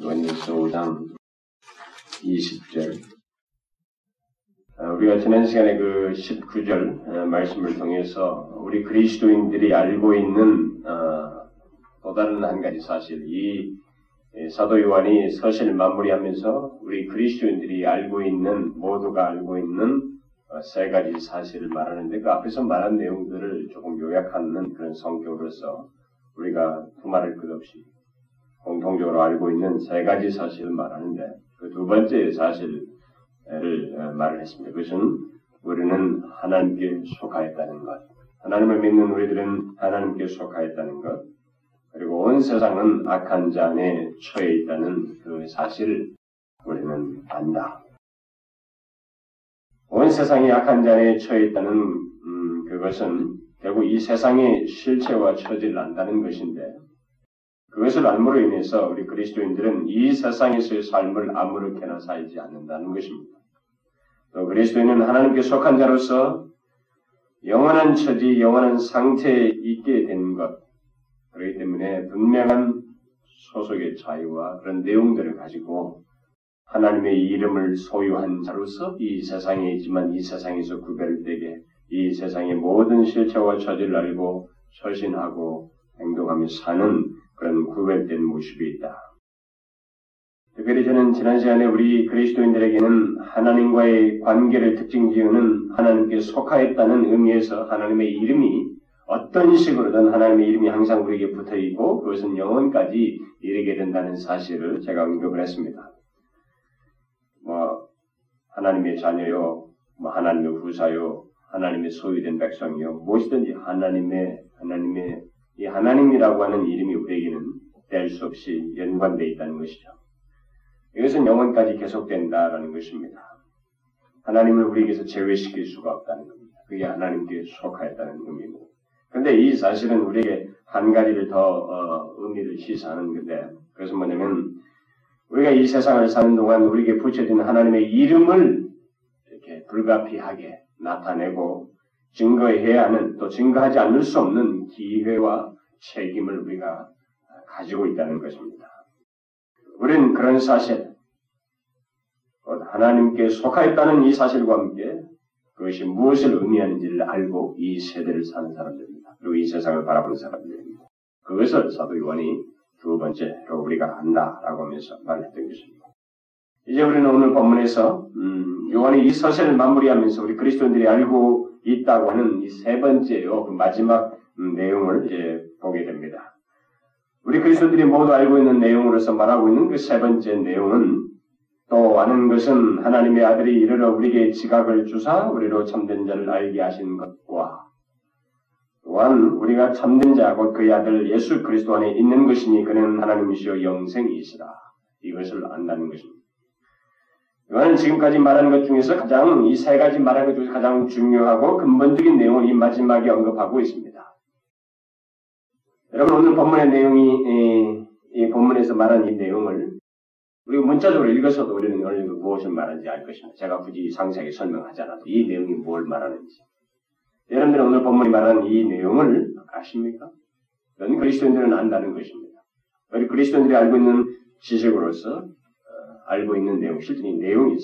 요한일서 5장 20절. 어, 우리가 지난 시간에 그 19절 어, 말씀을 통해서 우리 그리스도인들이 알고 있는 어, 또 다른 한 가지 사실, 이 사도 요한이 서신을 마무리하면서 우리 그리스도인들이 알고 있는 모두가 알고 있는 세 가지 사실을 말하는데 그 앞에서 말한 내용들을 조금 요약하는 그런 성격으로서 우리가 두말할 것 없이 공통적으로 알고 있는 세 가지 사실을 말하는데 그 두 번째 사실을 어, 말을 했습니다. 그것은 우리는 하나님께 속하였다는 것. 하나님을 믿는 우리들은 하나님께 속하였다는 것. 그리고 온 세상은 악한 자 안에 처해 있다는 그 사실을 우리는 안다. 온 세상이 악한 자 안에 처해 있다는 음, 그것은 결국 이 세상의 실체와 처지를 안다는 것인데 그것을 알므로 인해서 우리 그리스도인들은 이 세상에서의 삶을 아무렇게나 살지 않는다는 것입니다. 또 그리스도인은 하나님께 속한 자로서 영원한 처지, 영원한 상태에 있게 된 것, 그렇기 때문에 분명한 소속의 자유와 그런 내용들을 가지고 하나님의 이름을 소유한 자로서 이 세상에 있지만 이 세상에서 구별되게 이 세상의 모든 실체와 처지를 알고 처신하고 행동하며 사는 그런 구별된 모습이 있다. 특별히 저는 지난 시간에 우리 그리스도인들에게는 하나님과의 관계를 특징 지으는 하나님께 속하였다는 의미에서 하나님의 이름이 어떤 식으로든 하나님의 이름이 항상 우리에게 붙어 있고 그것은 영원까지 이르게 된다는 사실을 제가 언급을 했습니다. 뭐 하나님의 자녀요, 뭐 하나님의 후사요, 하나님의 소유된 백성이요, 무엇이든지 하나님의 하나님의 이 하나님이라고 하는 이름이 우리에게는 뗄 수 없이 연관되어 있다는 것이죠. 이것은 영원까지 계속된다라는 것입니다. 하나님을 우리에게서 제외시킬 수가 없다는 겁니다. 그게 하나님께 속하였다는 의미입니다. 그런데 이 사실은 우리에게 한 가지를 더 어, 의미를 시사하는 건데 그것은 뭐냐면 우리가 이 세상을 사는 동안 우리에게 붙여진 하나님의 이름을 이렇게 불가피하게 나타내고 증거해야 하는 또 증거하지 않을 수 없는 기회와 책임을 우리가 가지고 있다는 것입니다. 우리는 그런 사실, 하나님께 속하였다는 이 사실과 함께 그것이 무엇을 의미하는지를 알고 이 세대를 사는 사람들입니다. 그리고 이 세상을 바라보는 사람들입니다. 그것을 사도 요한이 두 번째로 우리가 안다라고 하면서 말했던 것입니다. 이제 우리는 오늘 본문에서 음, 요한이 이 서신을 마무리하면서 우리 그리스도인들이 알고 있다고 하는 이 세 번째요, 그 마지막 음, 내용을 이제 보게 됩니다. 우리 그리스도들이 모두 알고 있는 내용으로서 말하고 있는 그 세 번째 내용은 또 아는 것은 하나님의 아들이 이르러 우리에게 지각을 주사 우리로 참된 자를 알게 하신 것과 또한 우리가 참된 자곧 그의 아들 예수 그리스도 안에 있는 것이니 그는 하나님이시여 영생이시라 이것을 안다는 것입니다. 이거는 지금까지 말한 것 중에서 가장 이 세 가지 말한 것 중에서 가장 중요하고 근본적인 내용을 이 마지막에 언급하고 있습니다. 여러분 오늘 본문의 내용이 이, 이 본문에서 말한 이 내용을 우리가 문자적으로 읽어서도 우리는 오늘 무엇을 말하는지 알 것입니다. 제가 굳이 상세하게 설명하지 않아도 이 내용이 뭘 말하는지. 여러분들은 오늘 본문이 말하는 이 내용을 아십니까? 그건 그리스도인들은 안다는 것입니다. 우리 그리스도인들이 알고 있는 지식으로서 알고 있는 내용, 실제 이 내용이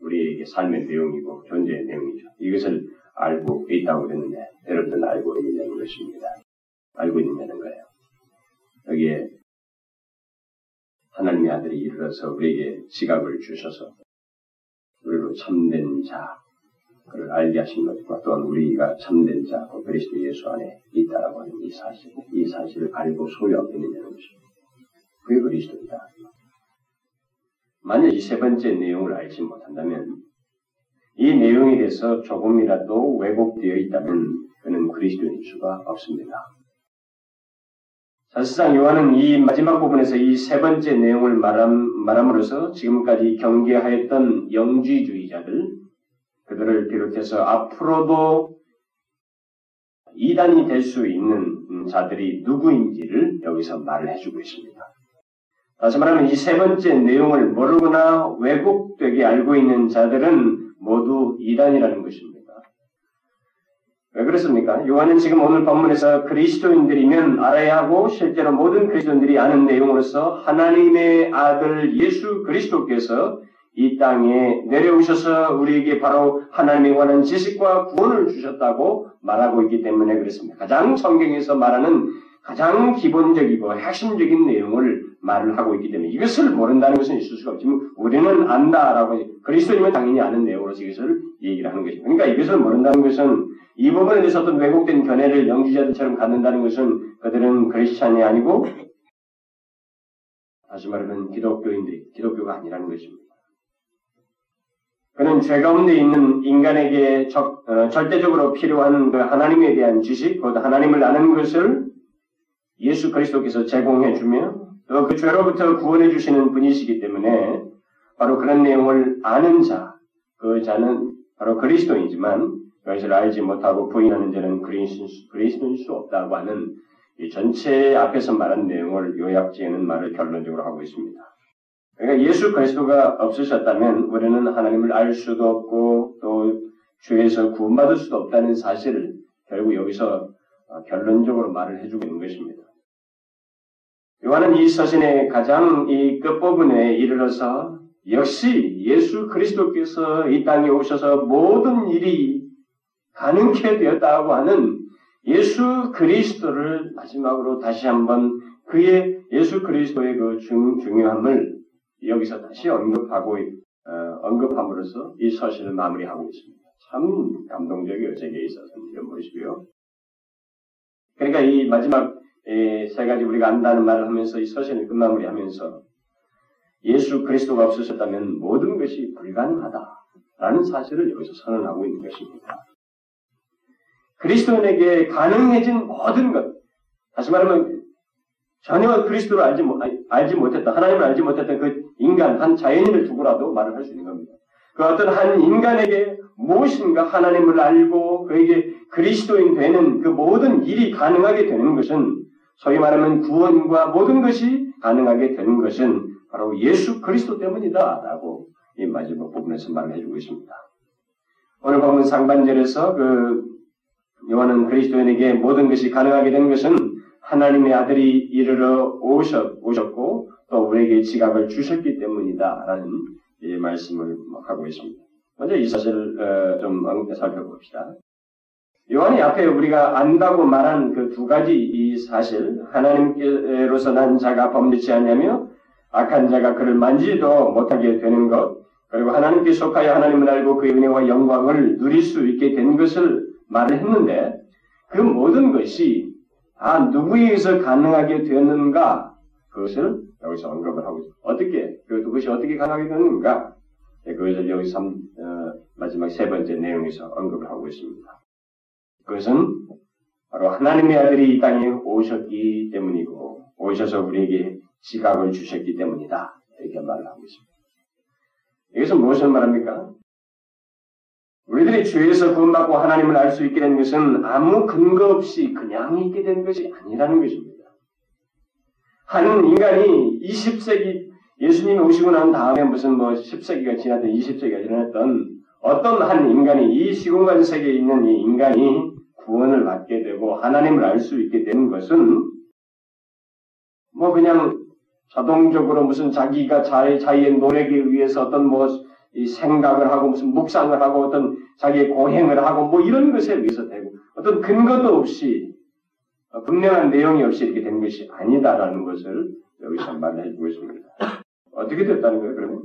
우리에게 삶의 내용이고 존재의 내용이죠. 이것을 알고 있다고 그랬는데 여러분들은 알고 있느냐는 것입니다. 알고 있느냐는 거예요. 여기에 하나님의 아들이 이르러서 우리에게 지각을 주셔서 우리로 참된 자, 그를 알게 하신 것과 또한 우리가 참된 자, 그리스도 예수 안에 있다라고 하는 이 사실, 이 사실을 알고 소유하고 있느냐는 것입니다. 그게 그리스도이다. 만약 이 세 번째 내용을 알지 못한다면 이 내용에 대해서 조금이라도 왜곡되어 있다면 그는 그리스도인 수가 없습니다. 사실상 요한은 이 마지막 부분에서 이 세 번째 내용을 말함, 말함으로써 지금까지 경계하였던 영지주의자들, 그들을 비롯해서 앞으로도 이단이 될 수 있는 자들이 누구인지를 여기서 말을 해주고 있습니다. 다시 말하면 이 세 번째 내용을 모르거나 왜곡되게 알고 있는 자들은 모두 이단이라는 것입니다. 왜 그렇습니까? 요한은 지금 오늘 본문에서 그리스도인들이면 알아야 하고 실제로 모든 그리스도인들이 아는 내용으로서 하나님의 아들 예수 그리스도께서 이 땅에 내려오셔서 우리에게 바로 하나님에 관한 지식과 구원을 주셨다고 말하고 있기 때문에 그렇습니다. 가장 성경에서 말하는 가장 기본적이고 핵심적인 내용을 말을 하고 있기 때문에 이것을 모른다는 것은 있을 수가 없지만 우리는 안다라고 그리스도님은 당연히 아는 내용으로서 이것을 얘기를 하는 것입니다. 그러니까 이것을 모른다는 것은 이 부분에 대해서 어떤 왜곡된 견해를 영지자들처럼 갖는다는 것은 그들은 그리스찬이 아니고 다시 말하면 기독교인들이 기독교가 아니라는 것입니다. 그는 죄 가운데 있는 인간에게 적, 어, 절대적으로 필요한 그 하나님에 대한 지식, 곧 하나님을 아는 것을 예수 그리스도께서 제공해 주며 또 그 죄로부터 구원해 주시는 분이시기 때문에 바로 그런 내용을 아는 자, 그 자는 바로 그리스도이지만 그것을 알지 못하고 부인하는 자는 그리스도인 수 없다고 하는 이 전체 앞에서 말한 내용을 요약지어는 말을 결론적으로 하고 있습니다. 그러니까 예수 그리스도가 없으셨다면 우리는 하나님을 알 수도 없고 또 죄에서 구원받을 수도 없다는 사실을 결국 여기서 결론적으로 말을 해주고 있는 것입니다. 요한은 이 서신의 가장 이 끝부분에 이르러서 역시 예수 그리스도께서 이 땅에 오셔서 모든 일이 가능케 되었다고 하는 예수 그리스도를 마지막으로 다시 한번 그의 예수 그리스도의 그 중, 중요함을 여기서 다시 언급하고 어, 언급함으로써 이 서신을 마무리하고 있습니다. 참 감동적이에요. 제게 있어서는 이런 보시고요. 그러니까 이 마지막 세 가지 우리가 안다는 말을 하면서 이 서신을 끝마무리하면서 예수 그리스도가 없으셨다면 모든 것이 불가능하다라는 사실을 여기서 선언하고 있는 것입니다. 그리스도인에게 가능해진 모든 것, 다시 말하면 전혀 그리스도를 알지, 못, 알지 못했다, 하나님을 알지 못했던 그 인간, 한 자연인을 두고라도 말을 할 수 있는 겁니다. 그 어떤 한 인간에게 무엇인가 하나님을 알고 그에게 그리스도인 되는 그 모든 일이 가능하게 되는 것은 소위 말하면 구원과 모든 것이 가능하게 되는 것은 바로 예수 그리스도 때문이다 라고 이 마지막 부분에서 말을 해주고 있습니다. 오늘 보면 상반절에서 그 요한은 그리스도인에게 모든 것이 가능하게 된 것은 하나님의 아들이 이르러 오셨, 오셨고 또 우리에게 지각을 주셨기 때문이다 라는 이 말씀을 하고 있습니다. 먼저 이 사실을 어, 좀 살펴봅시다. 요한이 앞에 우리가 안다고 말한 그 두 가지 이 사실, 하나님께로서 난 자가 범죄치 않냐며 악한 자가 그를 만지도 못하게 되는 것, 그리고 하나님께 속하여 하나님을 알고 그의 은혜와 영광을 누릴 수 있게 된 것을 말을 했는데, 그 모든 것이 다 누구에 의해서 가능하게 되었는가, 그것을 여기서 언급을 하고 있습니다. 어떻게, 그것이 어떻게 가능하게 되는가, 네, 그것을 여기 3, 어, 마지막 세 번째 내용에서 언급을 하고 있습니다. 그것은 바로 하나님의 아들이 이 땅에 오셨기 때문이고 오셔서 우리에게 지각을 주셨기 때문이다. 이렇게 말을 하고 있습니다. 여기서 무엇을 말합니까? 우리들이 죄에서 구원받고 하나님을 알 수 있게 된 것은 아무 근거 없이 그냥 있게 된 것이 아니라는 것입니다. 한 인간이 20세기 예수님이 오시고 난 다음에 무슨 뭐 10세기가 지났던 20세기가 지났던 어떤 한 인간이 이 시공간 세계에 있는 이 인간이 구원을 받게 되고 하나님을 알 수 있게 되는 것은 뭐 그냥 자동적으로 무슨 자기가 자의, 자기의 노력에 의해서 어떤 뭐 생각을 하고 무슨 묵상을 하고 어떤 자기의 고행을 하고 뭐 이런 것에 의해서 되고 어떤 근거도 없이 분명한 내용이 없이 이렇게 된 것이 아니다라는 것을 여기서 말해 주고 있습니다. 어떻게 됐다는 거예요, 그러면?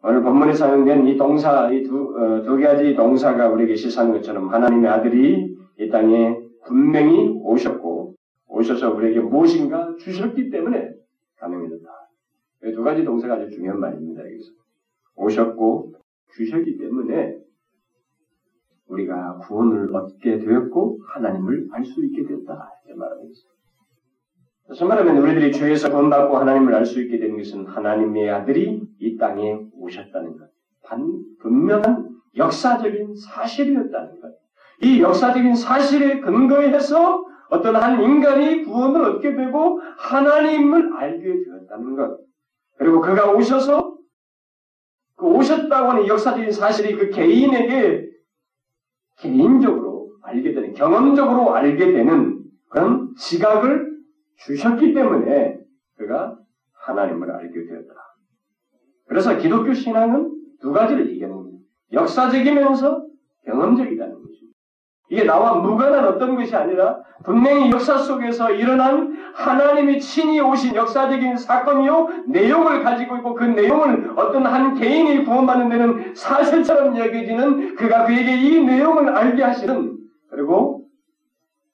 오늘 본문에 사용된 이 동사, 이 두, 어, 두 가지 동사가 우리에게 시사하는 것처럼 하나님의 아들이 이 땅에 분명히 오셨고, 오셔서 우리에게 무엇인가 주셨기 때문에 가능해졌다. 두 가지 동사가 아주 중요한 말입니다, 여기서. 오셨고, 주셨기 때문에 우리가 구원을 얻게 되었고, 하나님을 알 수 있게 됐다. 이렇게 말하고 있습니 다. 다시 말하면 우리들이 죄에서 구원받고 하나님을 알 수 있게 된 것은 하나님의 아들이 이 땅에 오셨다는 것. 반, 분명한 역사적인 사실이었다는 것. 이 역사적인 사실에 근거해서 어떤 한 인간이 구원을 얻게 되고 하나님을 알게 되었다는 것. 그리고 그가 오셔서 그 오셨다고 하는 역사적인 사실이 그 개인에게 개인적으로 알게 되는, 경험적으로 알게 되는 그런 지각을 주셨기 때문에 그가 하나님을 알게 되었다. 그래서 기독교 신앙은 두 가지를 얘기하는 겁니다. 역사적이면서 경험적이다는 것입니다. 이게 나와 무관한 어떤 것이 아니라 분명히 역사 속에서 일어난 하나님이 친히 오신 역사적인 사건이요 내용을 가지고 있고 그 내용을 어떤 한 개인이 구원받는 데는 사실처럼 여겨지는 그가 그에게 이 내용을 알게 하시는 그리고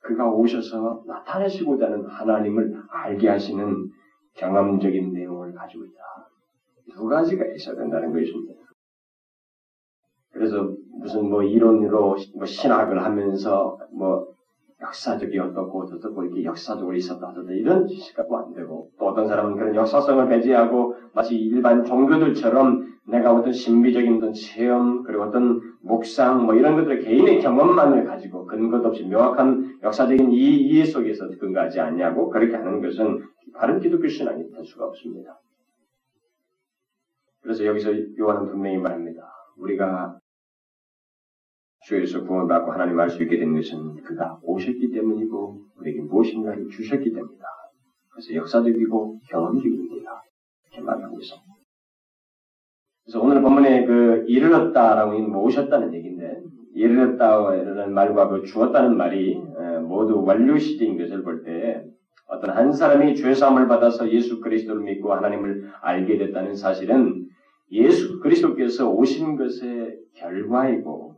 그가 오셔서 나타내시고자 하는 하나님을 알게 하시는 경험적인 내용을 가지고 있다. 두 가지가 있어야 된다는 것입니다. 그래서 무슨 뭐 이론으로 뭐 신학을 하면서 뭐 역사적이 어떻고 어떻고 이렇게 역사적으로 있었다 하다 이런 지식 갖고 안 되고 또 어떤 사람은 그런 역사성을 배제하고 마치 일반 종교들처럼 내가 어떤 신비적인 어떤 체험 그리고 어떤 묵상 뭐 이런 것들 개인의 경험만을 가지고 근거 없이 명확한 역사적인 이 이해 속에서 근거하지 않냐고 그렇게 하는 것은 바른 기독교 신앙이 될 수가 없습니다. 그래서 여기서 요한은 분명히 말합니다. 우리가 주에서 구원받고 하나님 알 수 있게 된 것은 그가 오셨기 때문이고 우리에게 무엇인가를 주셨기 때문이다. 그래서 역사적이고 경험적입니다. 이렇게 말하고 있습니다. 그래서 오늘 본문에 그 이르렀다라고 모셨다는 얘기인데 이르렀다라는 말과 그 주었다는 말이 모두 완료 시제인 것을 볼 때 어떤 한 사람이 죄 사함을 받아서 예수 그리스도를 믿고 하나님을 알게 됐다는 사실은 예수 그리스도께서 오신 것의 결과이고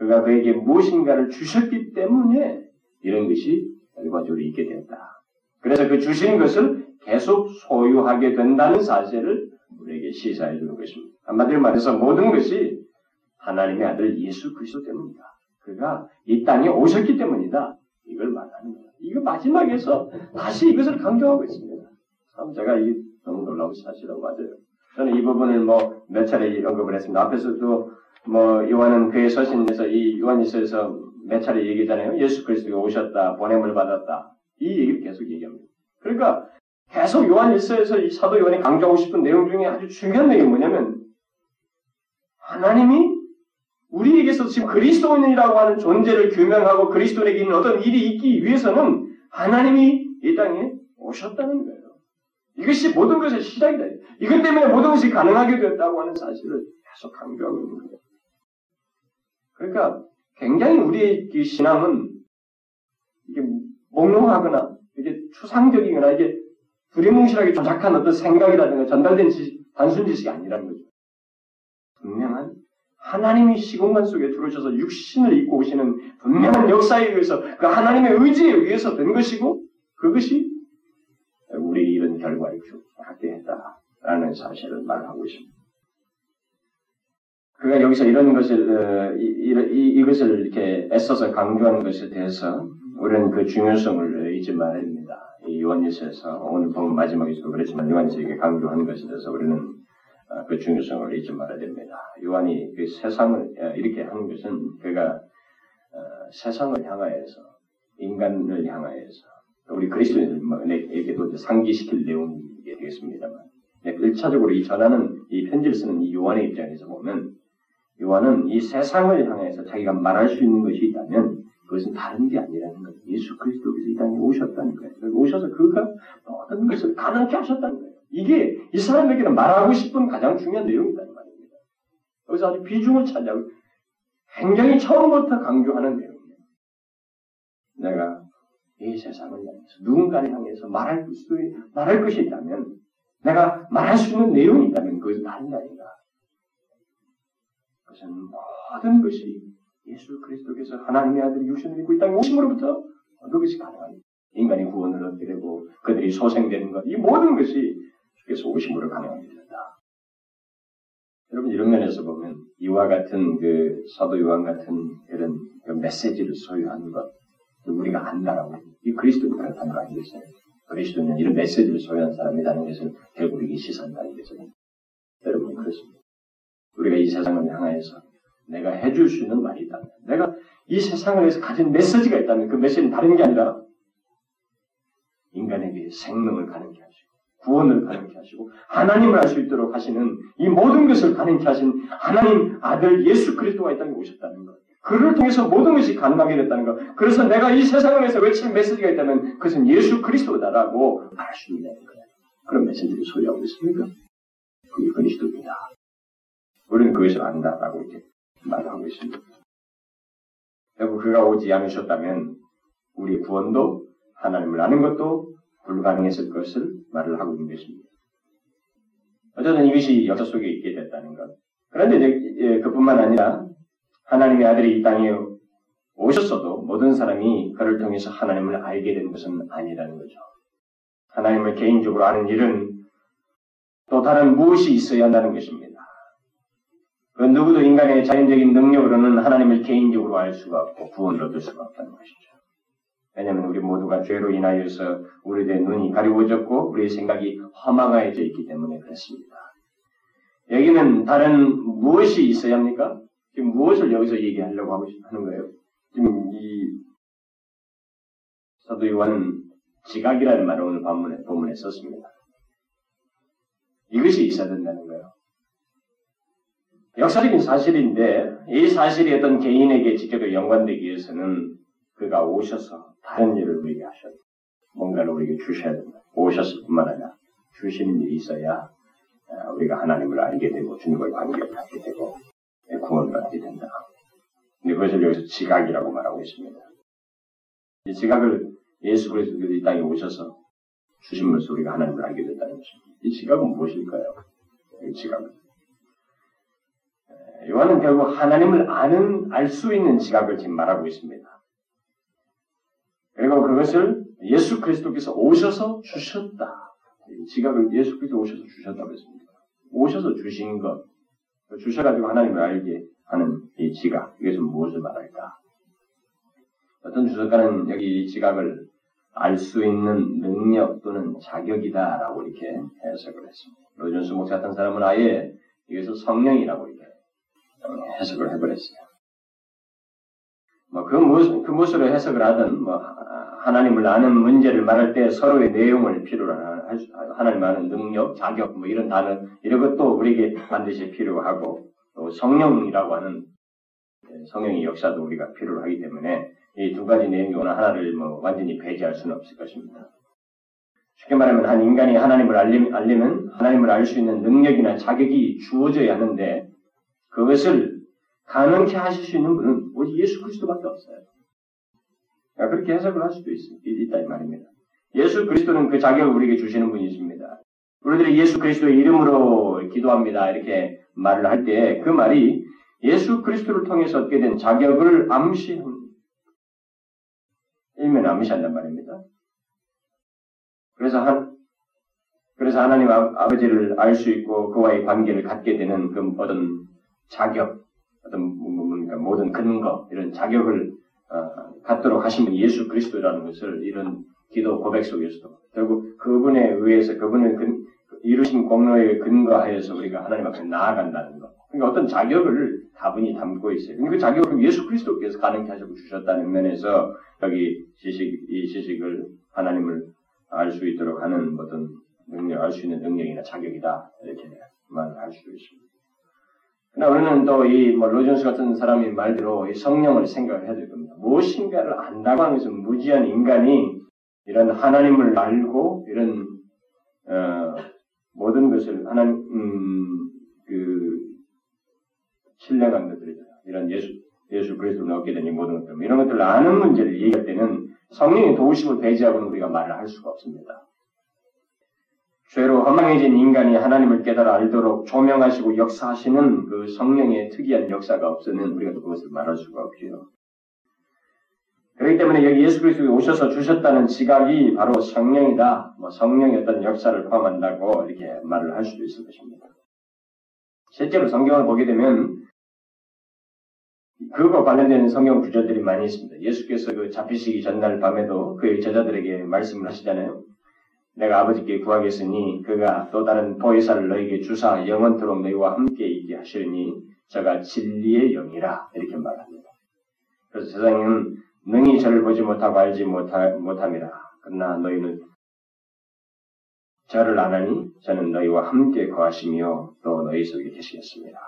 그가 그에게 무엇인가를 주셨기 때문에 이런 것이 결과적으로 있게 되었다. 그래서 그 주신 것을 계속 소유하게 된다는 사실을 우리에게 시사해 주는 것입니다. 한마디로 말해서 모든 것이 하나님의 아들 예수 그리스도 때문이다. 그가 이 땅에 오셨기 때문이다. 이걸 말하는 거예요. 이거 마지막에서 다시 이것을 강조하고 있습니다. 참 제가 이 너무 놀라운 사실이라고 맞아요. 저는 이 부분을 뭐 몇 차례 언급을 했습니다. 앞에서도 뭐 요한은 그의 서신에서 이 요한일서에서 몇 차례 얘기잖아요. 예수 그리스도가 오셨다, 보냄을 받았다. 이 얘기를 계속 얘기합니다. 그러니까 계속 요한일서에서 이 사도 요한이 강조하고 싶은 내용 중에 아주 중요한 내용이 뭐냐면 하나님이 우리에게서 지금 그리스도인이라고 하는 존재를 규명하고 그리스도인에게 있는 어떤 일이 있기 위해서는 하나님이 이 땅에 오셨다는 거예요. 이것이 모든 것의 시작이다. 이것 때문에 모든 것이 가능하게 되었다고 하는 사실을 계속 강조하고 있는 거예요. 그러니까 굉장히 우리의 신앙은 이게 몽롱하거나 이게 추상적이거나 이게 두리뭉실하게 조작한 어떤 생각이라든가 전달된 지식, 단순 지식이 아니라는 거죠. 분명한 하나님이 시공간 속에 들어오셔서 육신을 입고 오시는 분명한 역사에 의해서 그 하나님의 의지에 의해서 된 것이고 그것이 우리 이런 결과를 갖게 했다라는 사실을 말하고 있습니다. 그가 여기서 이런 것을 어, 이, 이, 이 것을 이렇게 애써서 강조하는 것에 대해서 우리는 그 중요성을 잊지 말아야 됩니다. 이 요한일서에서 오늘 보면 마지막에서도 그랬지만 요한일서에게 강조하는 것에 대해서 우리는 어, 그 중요성을 잊지 말아야 됩니다. 요한이 그 세상을 어, 이렇게 하는 것은 그가 세상을 향하여서 인간을 향하여서 우리 그리스도인에게도 상기시킬 내용이 되겠습니다만 1차적으로 이 전하는 이 편지를 쓰는 이 요한의 입장에서 보면 요한은 이 세상을 향해서 자기가 말할 수 있는 것이 있다면 그것은 다른 게 아니라는 거예요. 예수 그리스도께서 이 땅에 오셨다는 거예요. 오셔서 그가 모든 것을 가능케 하셨다는 거예요. 이게 이 사람에게는 말하고 싶은 가장 중요한 내용이라는 말입니다. 여기서 아주 비중을 차지하고 굉장히 처음부터 강조하는 내용이에요. 내가 이 세상을 향해서 누군가를 향해서 말할 수 말할 것이 있다면 내가 말할 수 있는 내용이 있다면 그것은 다른 게 아닌가. 그것은 모든 것이 예수 그리스도께서 하나님의 아들 육신을 입고 이 땅에 오심으로부터 그것이 가능합니다. 인간의 구원을 얻게 되고 그들이 소생되는 것, 이 모든 것이 주께서 오심으로 가능하게 된다. 여러분 이런 면에서 보면 이와 같은 그 사도 요한 같은 그런 그 메시지를 소유하는 것 우리가 안다라고 이 그리스도는 그렇다는 거 아니겠어요? 그리스도는 이런 메시지를 소유한 사람이라는 것을 결국 이게 시사한다는 거죠. 여러분 그렇습니다. 우리가 이 세상을 향하여서 내가 해줄 수 있는 말이 있다면, 내가 이 세상을 위해서 가진 메시지가 있다면 그 메시지는 다른 게 아니라 인간에게 생명을 가능케 하시고 구원을 가능케 하시고 하나님을 알 수 있도록 하시는 이 모든 것을 가능케 하신 하나님 아들 예수 그리스도가 이 땅에 오셨다는 것. 그를 통해서 모든 것이 가능하게 됐다는 것. 그래서 내가 이 세상을 위해서 외칠 메시지가 있다면 그것은 예수 그리스도다라고 말할 수 있는 거예요. 그런 메시지를 소유하고 있습니까? 그게 그리스도입니다. 우리는 그것을 안다라고 이렇게 말하고 있습니다. 결국 그가 오지 않으셨다면 우리 구원도 하나님을 아는 것도 불가능했을 것을 말을 하고 있는 것입니다. 어쨌든 이것이 역사 속에 있게 됐다는 것. 그런데 예, 그뿐만 아니라 하나님의 아들이 이 땅에 오셨어도 모든 사람이 그를 통해서 하나님을 알게 된 것은 아니라는 거죠. 하나님을 개인적으로 아는 일은 또 다른 무엇이 있어야 한다는 것입니다. 그 누구도 인간의 자연적인 능력으로는 하나님을 개인적으로 알 수가 없고 구원을 얻을 수가 없다는 것이죠. 왜냐하면 우리 모두가 죄로 인하여서 우리의 눈이 가리워졌고 우리의 생각이 허망해져 있기 때문에 그렇습니다. 여기는 다른 무엇이 있어야 합니까? 지금 무엇을 여기서 얘기하려고 하고 하는 거예요? 지금 이 사도 요한은 지각이라는 말을 오늘 본문에, 본문에 썼습니다. 이것이 있어야 된다는 거예요. 역사적인 사실인데 이 사실이 어떤 개인에게 직접 연관되기 위해서는 그가 오셔서 다른 일을 우리에게 하셔야 돼요. 뭔가를 우리에게 주셔야 됩니다. 오셨을 뿐만 아니라 주시는 일이 있어야 어, 우리가 하나님을 알게 되고 주님과의 관계를 갖게 되고 구원을 받게 된다. 근데 그것을 여기서 지각이라고 말하고 있습니다. 이 지각을 예수 그리스도께서 이 땅에 오셔서 주심으로써 우리가 하나님을 알게 된다는 것입니다. 이 지각은 무엇일까요? 이 지각은 요한은 결국 하나님을 아는 알 수 있는 지각을 지금 말하고 있습니다. 그리고 그것을 예수 그리스도께서 오셔서 주셨다. 지각을 예수 그리스도 오셔서 주셨다고 했습니다. 오셔서 주신 것, 주셔가지고 하나님을 알게 하는 이 지각, 이것은 무엇을 말할까? 어떤 주석가는 여기 이 지각을 알 수 있는 능력 또는 자격이다라고 이렇게 해석을 했습니다. 로전스 목사 같은 사람은 아예 이것을 성령이라고 이렇게 해석을 해버렸어요. 뭐 그 무엇, 그 무엇으로 해석을 하든 뭐 하나님을 아는 문제를 말할 때 서로의 내용을 필요로 할 수, 하나님 아는 능력, 자격 뭐 이런 단어 이런 것도 우리에게 반드시 필요하고 또 성령이라고 하는 예, 성령의 역사도 우리가 필요로 하기 때문에 이 두 가지 내용이 오늘 하나를 뭐 완전히 배제할 수는 없을 것입니다. 쉽게 말하면 한 인간이 하나님을 알리면 하나님을 알 수 있는 능력이나 자격이 주어져야 하는데 그것을 가능케 하실 수 있는 분은 오직 예수 그리스도밖에 없어요. 그렇게 해석을 할 수도 있, 있다 이 말입니다. 예수 그리스도는 그 자격을 우리에게 주시는 분이십니다. 우리들이 예수 그리스도의 이름으로 기도합니다. 이렇게 말을 할 때 그 말이 예수 그리스도를 통해서 얻게 된 자격을 암시합니다. 일면 암시한단 말입니다. 그래서 한 그래서 하나님 아, 버지를 알 수 있고 그와의 관계를 갖게 되는 그 어떤 자격, 어떤 뭐, 뭐, 뭡니까 모든 근거 이런 자격을 어, 갖도록 분 예수 그리스도라는 것을 이런 기도 고백 속에서도 결국 그분에 의해서 그분을 근, 이루신 공로에 근거하여서 우리가 하나님 앞에 나아간다는 것. 그러니까 어떤 자격을 다분히 담고 있어요. 그 자격을 예수 그리스도께서 가능케 하시고 주셨다는 면에서 여기 지식, 이 지식을 하나님을 알 수 있도록 하는 어떤 능력, 알 수 있는 능력이나 자격이다. 이렇게 말을 할 수도 있습니다. 그러나 우리는 또 이 뭐 로존스 같은 사람의 말대로 이 성령을 생각을 해야 될 겁니다. 무엇인가를 안다고 하는 것은 무지한 인간이 이런 하나님을 알고 이런 어, 모든 것을 하나님 음, 그 신뢰한 것들이죠. 이런 예수 예수 그리스도를 얻게 되니 모든 것들 이런 것들을 아는 문제를 얘기할 때는 성령의 도우심을 배제하고는 우리가 말을 할 수가 없습니다. 죄로 허망해진 인간이 하나님을 깨달아 알도록 조명하시고 역사하시는 그 성령의 특이한 역사가 없으면 우리가 그것을 말할 수가 없지요. 그렇기 때문에 여기 예수 그리스도에 오셔서 주셨다는 지각이 바로 성령이다. 뭐 성령의 어떤 역사를 포함한다고 이렇게 말을 할 수도 있을 것입니다. 실제로 성경을 보게 되면 그거 관련된 성경 구절들이 많이 있습니다. 예수께서 그 잡히시기 전날 밤에도 그의 제자들에게 말씀을 하시잖아요. 내가 아버지께 구하겠으니 그가 또 다른 보혜사를 너에게 주사 영원토록 너희와 함께 있게 하시니 저가 진리의 영이라 이렇게 말합니다. 그래서 세상에는 능히 저를 보지 못하고 알지 못하, 못함이라. 그러나 너희는 저를 안 하니 저는 너희와 함께 거하시며 또 너희 속에 계시겠습니다.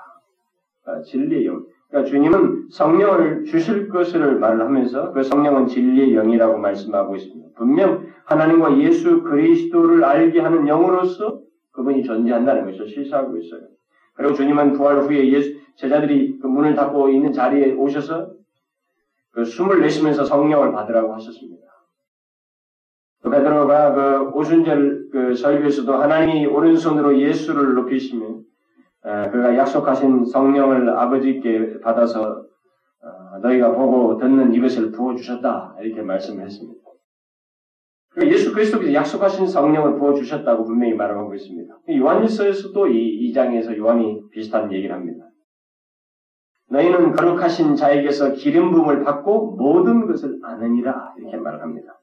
아, 진리의 영. 그러니까 주님은 성령을 주실 것을 말을 하면서 그 성령은 진리의 영이라고 말씀하고 있습니다. 분명 하나님과 예수 그리스도를 알게 하는 영으로서 그분이 존재한다는 것을 실시하고 있어요. 그리고 주님은 부활 후에 예수, 제자들이 그 문을 닫고 있는 자리에 오셔서 그 숨을 내쉬면서 성령을 받으라고 하셨습니다. 또 베드로가 그 오순절 그 설교에서도 하나님이 오른손으로 예수를 높이시며 그가 약속하신 성령을 아버지께 받아서 어, 너희가 보고 듣는 이것을 부어 주셨다 이렇게 말씀을 했습니다. 예수 그리스도께서 약속하신 성령을 부어 주셨다고 분명히 말하고 있습니다. 요한일서에서도 이, 이 장에서 요한이 비슷한 얘기를 합니다. 너희는 거룩하신 자에게서 기름 부음을 받고 모든 것을 아느니라 이렇게 말을 합니다.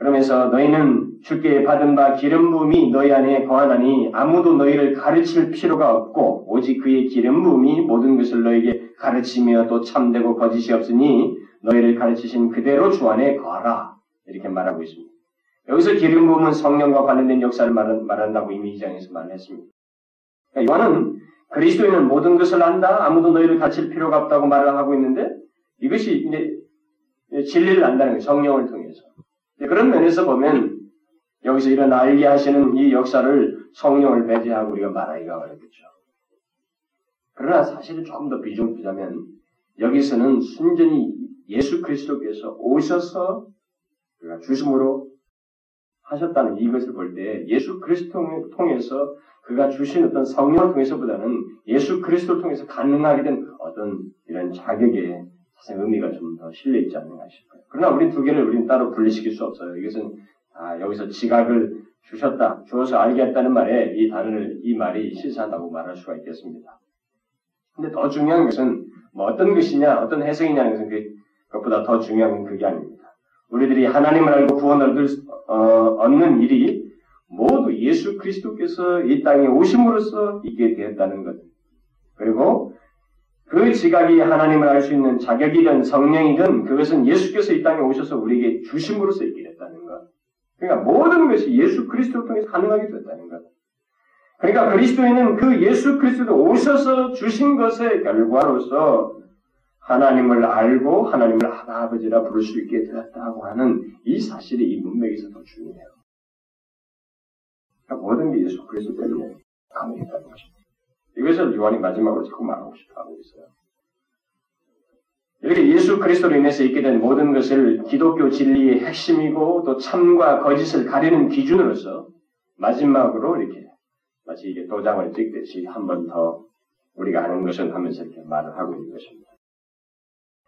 그러면서 너희는 주께 받은 바 기름 부음이 너희 안에 거하나니 아무도 너희를 가르칠 필요가 없고 오직 그의 기름 부음이 모든 것을 너에게 가르치며 또 참되고 거짓이 없으니 너희를 가르치신 그대로 주 안에 거하라 이렇게 말하고 있습니다. 여기서 기름 부음은 성령과 관련된 역사를 말한 다고 이미 이 장에서 말했습니다. 그러니까 요한은 그리스도인은 모든 것을 안다 아무도 너희를 가르칠 필요가 없다고 말을 하고 있는데 이것이 이제 진리를 안다는 거예요. 성령을 통해서. 그런 면에서 보면 여기서 이런 알게 하시는 이 역사를 성령을 배제하고 우리가 말하기가 어렵겠죠. 그러나 사실은 조금 더 비중 두자면 여기서는 순전히 예수 그리스도께서 오셔서 그가 주심으로 하셨다는 이것을 볼 때 예수 그리스도를 통해서 그가 주신 어떤 성령을 통해서보다는 예수 그리스도를 통해서 가능하게 된 어떤 이런 사실 의미가 좀 더 실려 있지 않는가 싶어요. 그러나 우리 두 개를 우리는 따로 분리시킬 수 없어요. 이것은 아, 여기서 지각을 주셨다, 주어서 알게 했다는 말에 이 단어를 이 말이 실사한다고 말할 수가 있겠습니다. 근데 더 중요한 것은 뭐 어떤 것이냐, 어떤 해석이냐는 것은 그, 그것보다 더 중요한 건 그게 아닙니다. 우리들이 하나님을 알고 구원을 얻을, 어, 얻는 일이 모두 예수 그리스도께서 이 땅에 오심으로써 있게 되었다는 것. 그리고 그 지각이 하나님을 알 수 있는 자격이든 성령이든 그것은 예수께서 이 땅에 오셔서 우리에게 주심으로써 있게 됐다는 것. 그러니까 모든 것이 예수 그리스도를 통해서 가능하게 됐다는 것. 그러니까 그리스도인은 그 예수 그리스도 오셔서 주신 것의 결과로서 하나님을 알고 하나님을 아버지라 부를 수 있게 되었다고 하는 이 사실이 이 문맥에서 더 중요해요. 그러니까 모든 게 예수 그리스도 때문에 가능했다는 것입니다. 이것을 요한이 마지막으로 자꾸 말하고 싶어 하고 있어요. 이렇게 예수 그리스도로 인해서 있게 된 모든 것을 기독교 진리의 핵심이고 또 참과 거짓을 가리는 기준으로서 마지막으로 이렇게 마치 이게 도장을 찍듯이 한 번 더 우리가 아는 것은 하면서 이렇게 말을 하고 있는 것입니다.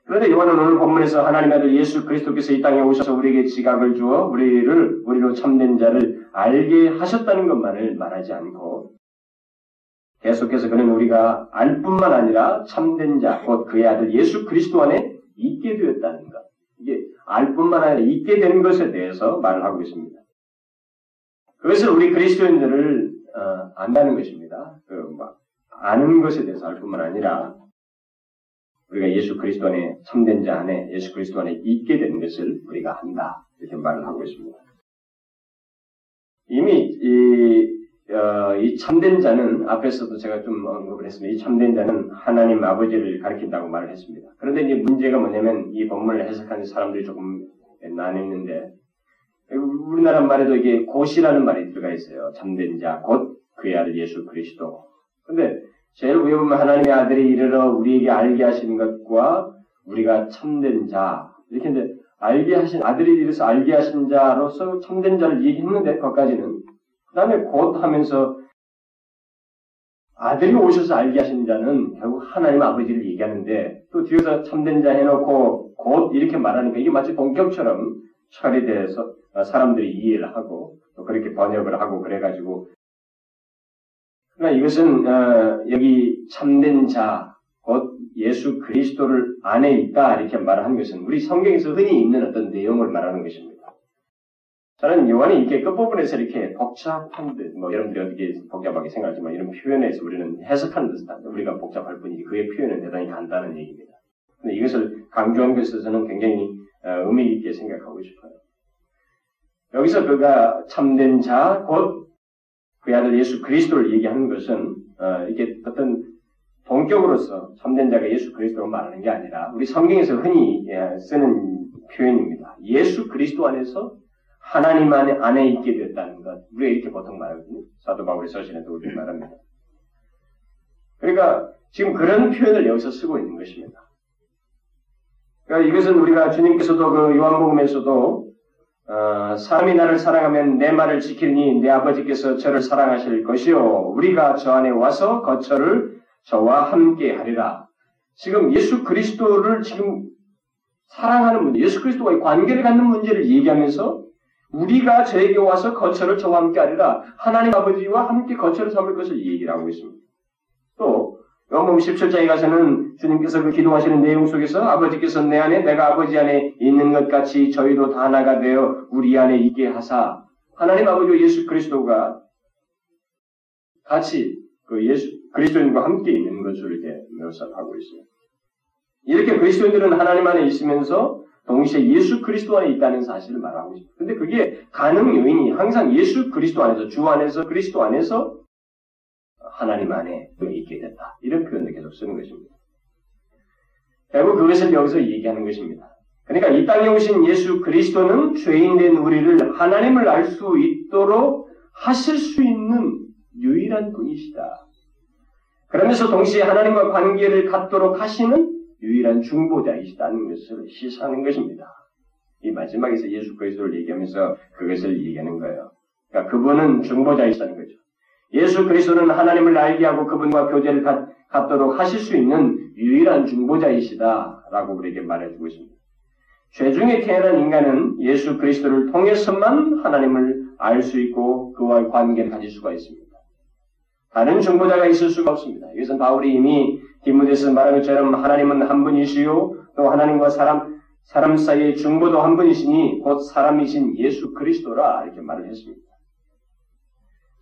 그런데 요한은 오늘 본문에서 하나님의 아들 예수 그리스도께서 이 땅에 오셔서 우리에게 지각을 주어 우리를 우리로 참된 자를 알게 하셨다는 것만을 말하지 않고 계속해서 그는 우리가 알 뿐만 아니라 참된 자, 곧 그의 아들 예수 그리스도 안에 있게 되었다는 것. 이게 알 뿐만 아니라 있게 되는 것에 대해서 말을 하고 있습니다. 그것을 우리 그리스도인들을 어, 안다는 것입니다. 그, 뭐, 아는 것에 대해서 알 뿐만 아니라 우리가 예수 그리스도 안에 참된 자 안에 예수 그리스도 안에 있게 되는 것을 우리가 한다 이렇게 말을 하고 있습니다. 이미 이 어, 이 참된 자는 앞에서도 제가 좀 언급을 했습니다. 이 참된 자는 하나님 아버지를 가리킨다고 말을 했습니다. 그런데 이제 문제가 뭐냐면 이 본문을 해석하는 사람들이 조금 나뉘는데 우리나라 말에도 이게 곧이라는 말이 들어가 있어요. 참된 자, 곧 그의 아들 예수 그리스도. 근데 제일 위에 보면 하나님의 아들이 이르러 우리에게 알게 하시는 것과 우리가 참된 자 이렇게 이제 알게 하신 아들이 이르서 알게 하신 자로서 참된 자를 얘기했는데 거기까지는 그 다음에 곧 하면서 아들이 오셔서 알게 하신 자는 결국 하나님 아버지를 얘기하는데 또 뒤에서 참된 자 해놓고 곧 이렇게 말하니까 이게 마치 본격처럼 처리돼서 사람들이 이해를 하고 또 그렇게 번역을 하고 그래가지고 그러나 이것은 어, 여기 참된 자, 곧 예수 그리스도를 안에 있다 이렇게 말하는 것은 우리 성경에서 흔히 있는 어떤 내용을 말하는 것입니다. 저는 요한이 이렇게 끝부분에서 이렇게 복잡한 듯, 뭐 여러분들이 어떻게 복잡하게 생각하지만 이런 표현에서 우리는 해석하는 듯한 우리가 복잡할 뿐이지 그의 표현은 대단히 간단한 얘기입니다. 근데 이것을 강조한 것에서는 굉장히 어, 의미 있게 생각하고 싶어요. 여기서 그가 참된 자, 곧 그의 아들 예수 그리스도를 얘기하는 것은 어, 이게 어떤 본격으로서 참된 자가 예수 그리스도로 말하는 게 아니라 우리 성경에서 흔히 예, 쓰는 표현입니다. 예수 그리스도 안에서 하나님 안에, 안에 있게 됐다는 것. 우리가 이렇게 보통 말하거든요. 사도 바울의 서신에도 우리 말합니다. 그러니까 지금 그런 표현을 여기서 쓰고 있는 것입니다. 그러니까 이것은 우리가 주님께서도 그 요한복음에서도 어, 사람이 나를 사랑하면 내 말을 지키니 내 아버지께서 저를 사랑하실 것이요 우리가 저 안에 와서 거처를 저와 함께 하리라. 지금 예수 그리스도를 지금 사랑하는 문제, 예수 그리스도와의 관계를 갖는 문제를 얘기하면서 우리가 저에게 와서 거처를 저와 함께 하리라. 하나님 아버지와 함께 거처를 삼을 것을 얘기를 하고 있습니다. 또 요한복음 17장에 가서는 주님께서 그 기도하시는 내용 속에서 아버지께서 내 안에 내가 아버지 안에 있는 것 같이 저희도 다 하나가 되어 우리 안에 있게 하사 하나님 아버지와 예수 그리스도가 같이 그 예수 그리스도인과 함께 있는 것을 이렇게 묘사하고 있습니다. 이렇게 그리스도인들은 하나님 안에 있으면서 동시에 예수 그리스도 안에 있다는 사실을 말하고 있습니다. 근데 그게 가능 요인이 항상 예수 그리스도 안에서 주 안에서 그리스도 안에서 하나님 안에 있게 됐다. 이런 표현을 계속 쓰는 것입니다. 결국 그것을 여기서 얘기하는 것입니다. 그러니까 이 땅에 오신 예수 그리스도는 죄인된 우리를 하나님을 알 수 있도록 하실 수 있는 유일한 분이시다. 그러면서 동시에 하나님과 관계를 갖도록 하시는 유일한 중보자이시다는 것을 시사하는 것입니다. 이 마지막에서 예수 그리스도를 얘기하면서 그것을 얘기하는 거예요. 그러니까 그분은 중보자이시다는 거죠. 예수 그리스도는 하나님을 알게 하고 그분과 교제를 갖, 갖도록 하실 수 있는 유일한 중보자이시다라고 우리에게 말해주고 있습니다. 죄 중에 태어난 인간은 예수 그리스도를 통해서만 하나님을 알 수 있고 그와의 관계를 가질 수가 있습니다. 다른 중보자가 있을 수가 없습니다. 이것은 바울이 이미 디모데서 말한 것처럼 하나님은 한 분이시요 또 하나님과 사람 사람 사이의 중보도 한 분이시니 곧 사람이신 예수 그리스도라 이렇게 말을 했습니다.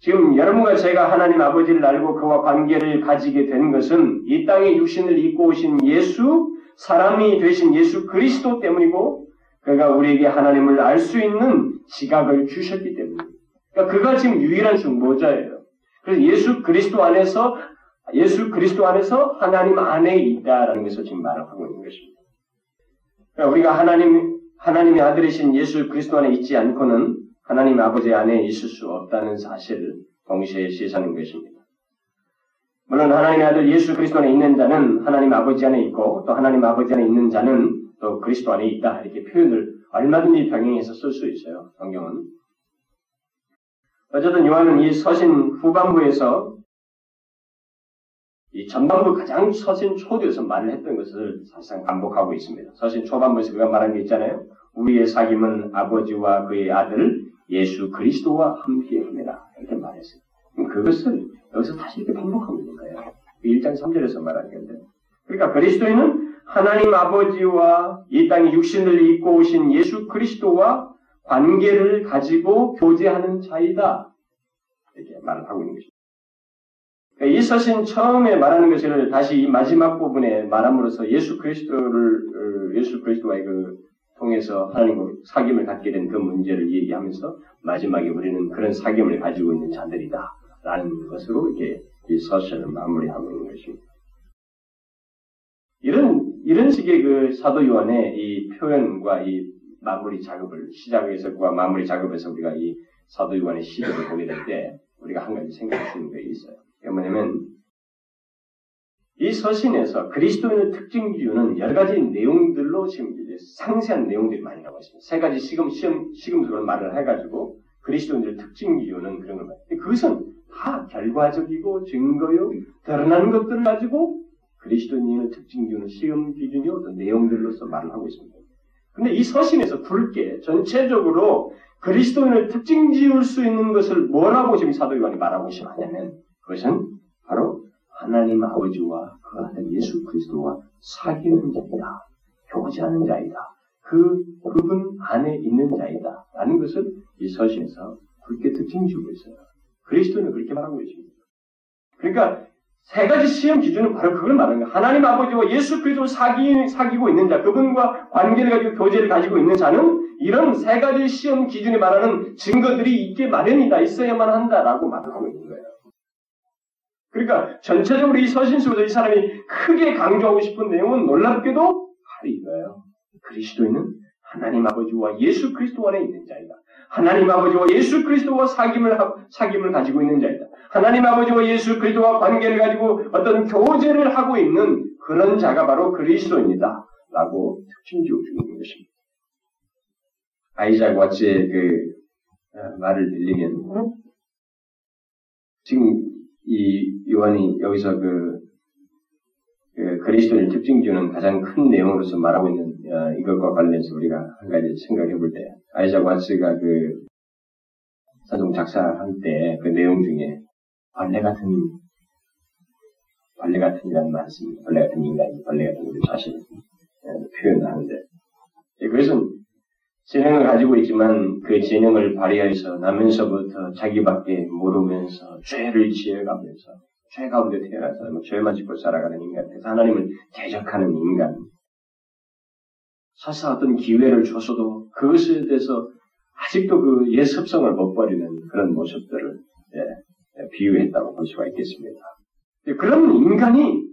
지금 여러분과 제가 하나님 아버지를 알고 그와 관계를 가지게 된 것은 이 땅에 육신을 입고 오신 예수, 사람이 되신 예수 그리스도 때문이고, 그가 우리에게 하나님을 알 수 있는 지각을 주셨기 때문입니다. 그러니까 그가 지금 유일한 중보자예요. 그래서 예수 그리스도 안에서, 예수 그리스도 안에서 하나님 안에 있다라는 것을 지금 말하고 있는 것입니다. 그러니까 우리가 하나님, 하나님의 아들이신 예수 그리스도 안에 있지 않고는 하나님 아버지 안에 있을 수 없다는 사실을 동시에 시사하는 것입니다. 물론 하나님의 아들 예수 그리스도 안에 있는 자는 하나님 아버지 안에 있고 또 하나님 아버지 안에 있는 자는 또 그리스도 안에 있다 이렇게 표현을 얼마든지 병행해서 쓸 수 있어요. 성경은. 어쨌든 요한은 이 서신 후반부에서 이 전반부 가장 서신 초두에서 말을 했던 것을 사실상 반복하고 있습니다. 서신 초반부에서 그가 말한 게 있잖아요. 우리의 사귐은 아버지와 그의 아들 예수 그리스도와 함께 합니다. 이렇게 말했어요. 그것을 여기서 다시 이렇게 반복하고 있는 거예요. 1장 3절에서 말하는 건데. 그러니까 그리스도인은 하나님 아버지와 이 땅에 육신을 입고 오신 예수 그리스도와 관계를 가지고 교제하는 자이다. 이렇게 말을 하고 있는 것입니다. 이 서신 처음에 말하는 것을 다시 이 마지막 부분에 말함으로써 예수 그리스도를, 어, 예수 그리스도와의 그 통해서 하나님과 사귐을 갖게 된 그 문제를 얘기하면서 마지막에 우리는 그런 사귐을 가지고 있는 자들이다. 라는 것으로 이렇게 이 서신을 마무리하고 있는 것입니다. 이런, 이런 식의 그 사도 요한의 이 표현과 이 마무리 작업을 시작에서 그와 마무리 작업에서 우리가 이 사도 요한의 시도를 보게 될 때 우리가 한 가지 생각할 수 있는 게 있어요. 뭐냐면 이 서신에서 그리스도인의 특징 기준은 여러 가지 내용들로 지금 상세한 내용들이 많이 나와 있습니다. 세 가지 시금, 시험, 시금으로 말을 해가지고 그리스도인들의 특징 기준은 그런 겁니다. 그것은 다 결과적이고 증거요, 드러나는 것들을 가지고 그리스도인의 특징 기준은 시험 기준이 어떤 내용들로서 말을 하고 있습니다. 근데 이 서신에서 굵게 전체적으로 그리스도인을 특징 지을 수 있는 것을 뭐라고 지금 사도 요한이 말하고 싶으냐면 그것은 바로 하나님 아버지와 그 아들 예수 그리스도와 사귀는 자이다. 교제하는 자이다. 그, 그분 안에 있는 자이다. 라는 것을 이 서신에서 그렇게 특징 주고 있어요. 그리스도는 그렇게 말하고 있습니다. 그러니까 세 가지 시험 기준은 바로 그걸 말하는 거예요. 하나님 아버지와 예수 그리스도를 사귀, 사귀고 있는 자, 그분과 관계를 가지고 교제를 가지고 있는 자는 이런 세 가지 시험 기준에 말하는 증거들이 있게 마련이다, 있어야만 한다라고 말하고 있는 거예요. 그러니까 전체적으로 이 서신 속에서 이 사람이 크게 강조하고 싶은 내용은 놀랍게도 바로 이거예요. 그리스도인은 하나님 아버지와 예수 그리스도 안에 있는 자이다. 하나님 아버지와 예수 그리스도와 사귐을 사귐을 가지고 있는 자이다. 하나님 아버지와 예수 그리스도와 관계를 가지고 어떤 교제를 하고 있는 그런 자가 바로 그리스도입니다. 라고 특징 지어 주는 것입니다. 아이작 와츠의 그 어, 말을 들리면 지금 이 요한이 여기서 그, 그 그리스도를 특징 주는 가장 큰 내용으로서 말하고 있는 어, 이것과 관련해서 우리가 한 가지 생각해 볼 때, 아이작 와츠가 그 사동 작사할 때그 내용 중에 벌레 같은 벌레 같은이라는 씁니다. 벌레 같은 인간, 벌레 같은 우리 자신 어, 표현을 하는데 그것은 재능을 가지고 있지만 그 재능을 발휘해서 나면서부터 자기밖에 모르면서 죄를 지어가면서 죄 가운데 태어나서 뭐 죄만 짓고 살아가는 인간, 그래서 하나님을 대적하는 인간. 사실 어떤 기회를 줬어도 그것에 대해서 아직도 그옛 습성을 못 버리는 그런 모습들을 예, 비유했다고 볼 수가 있겠습니다. 그런 인간이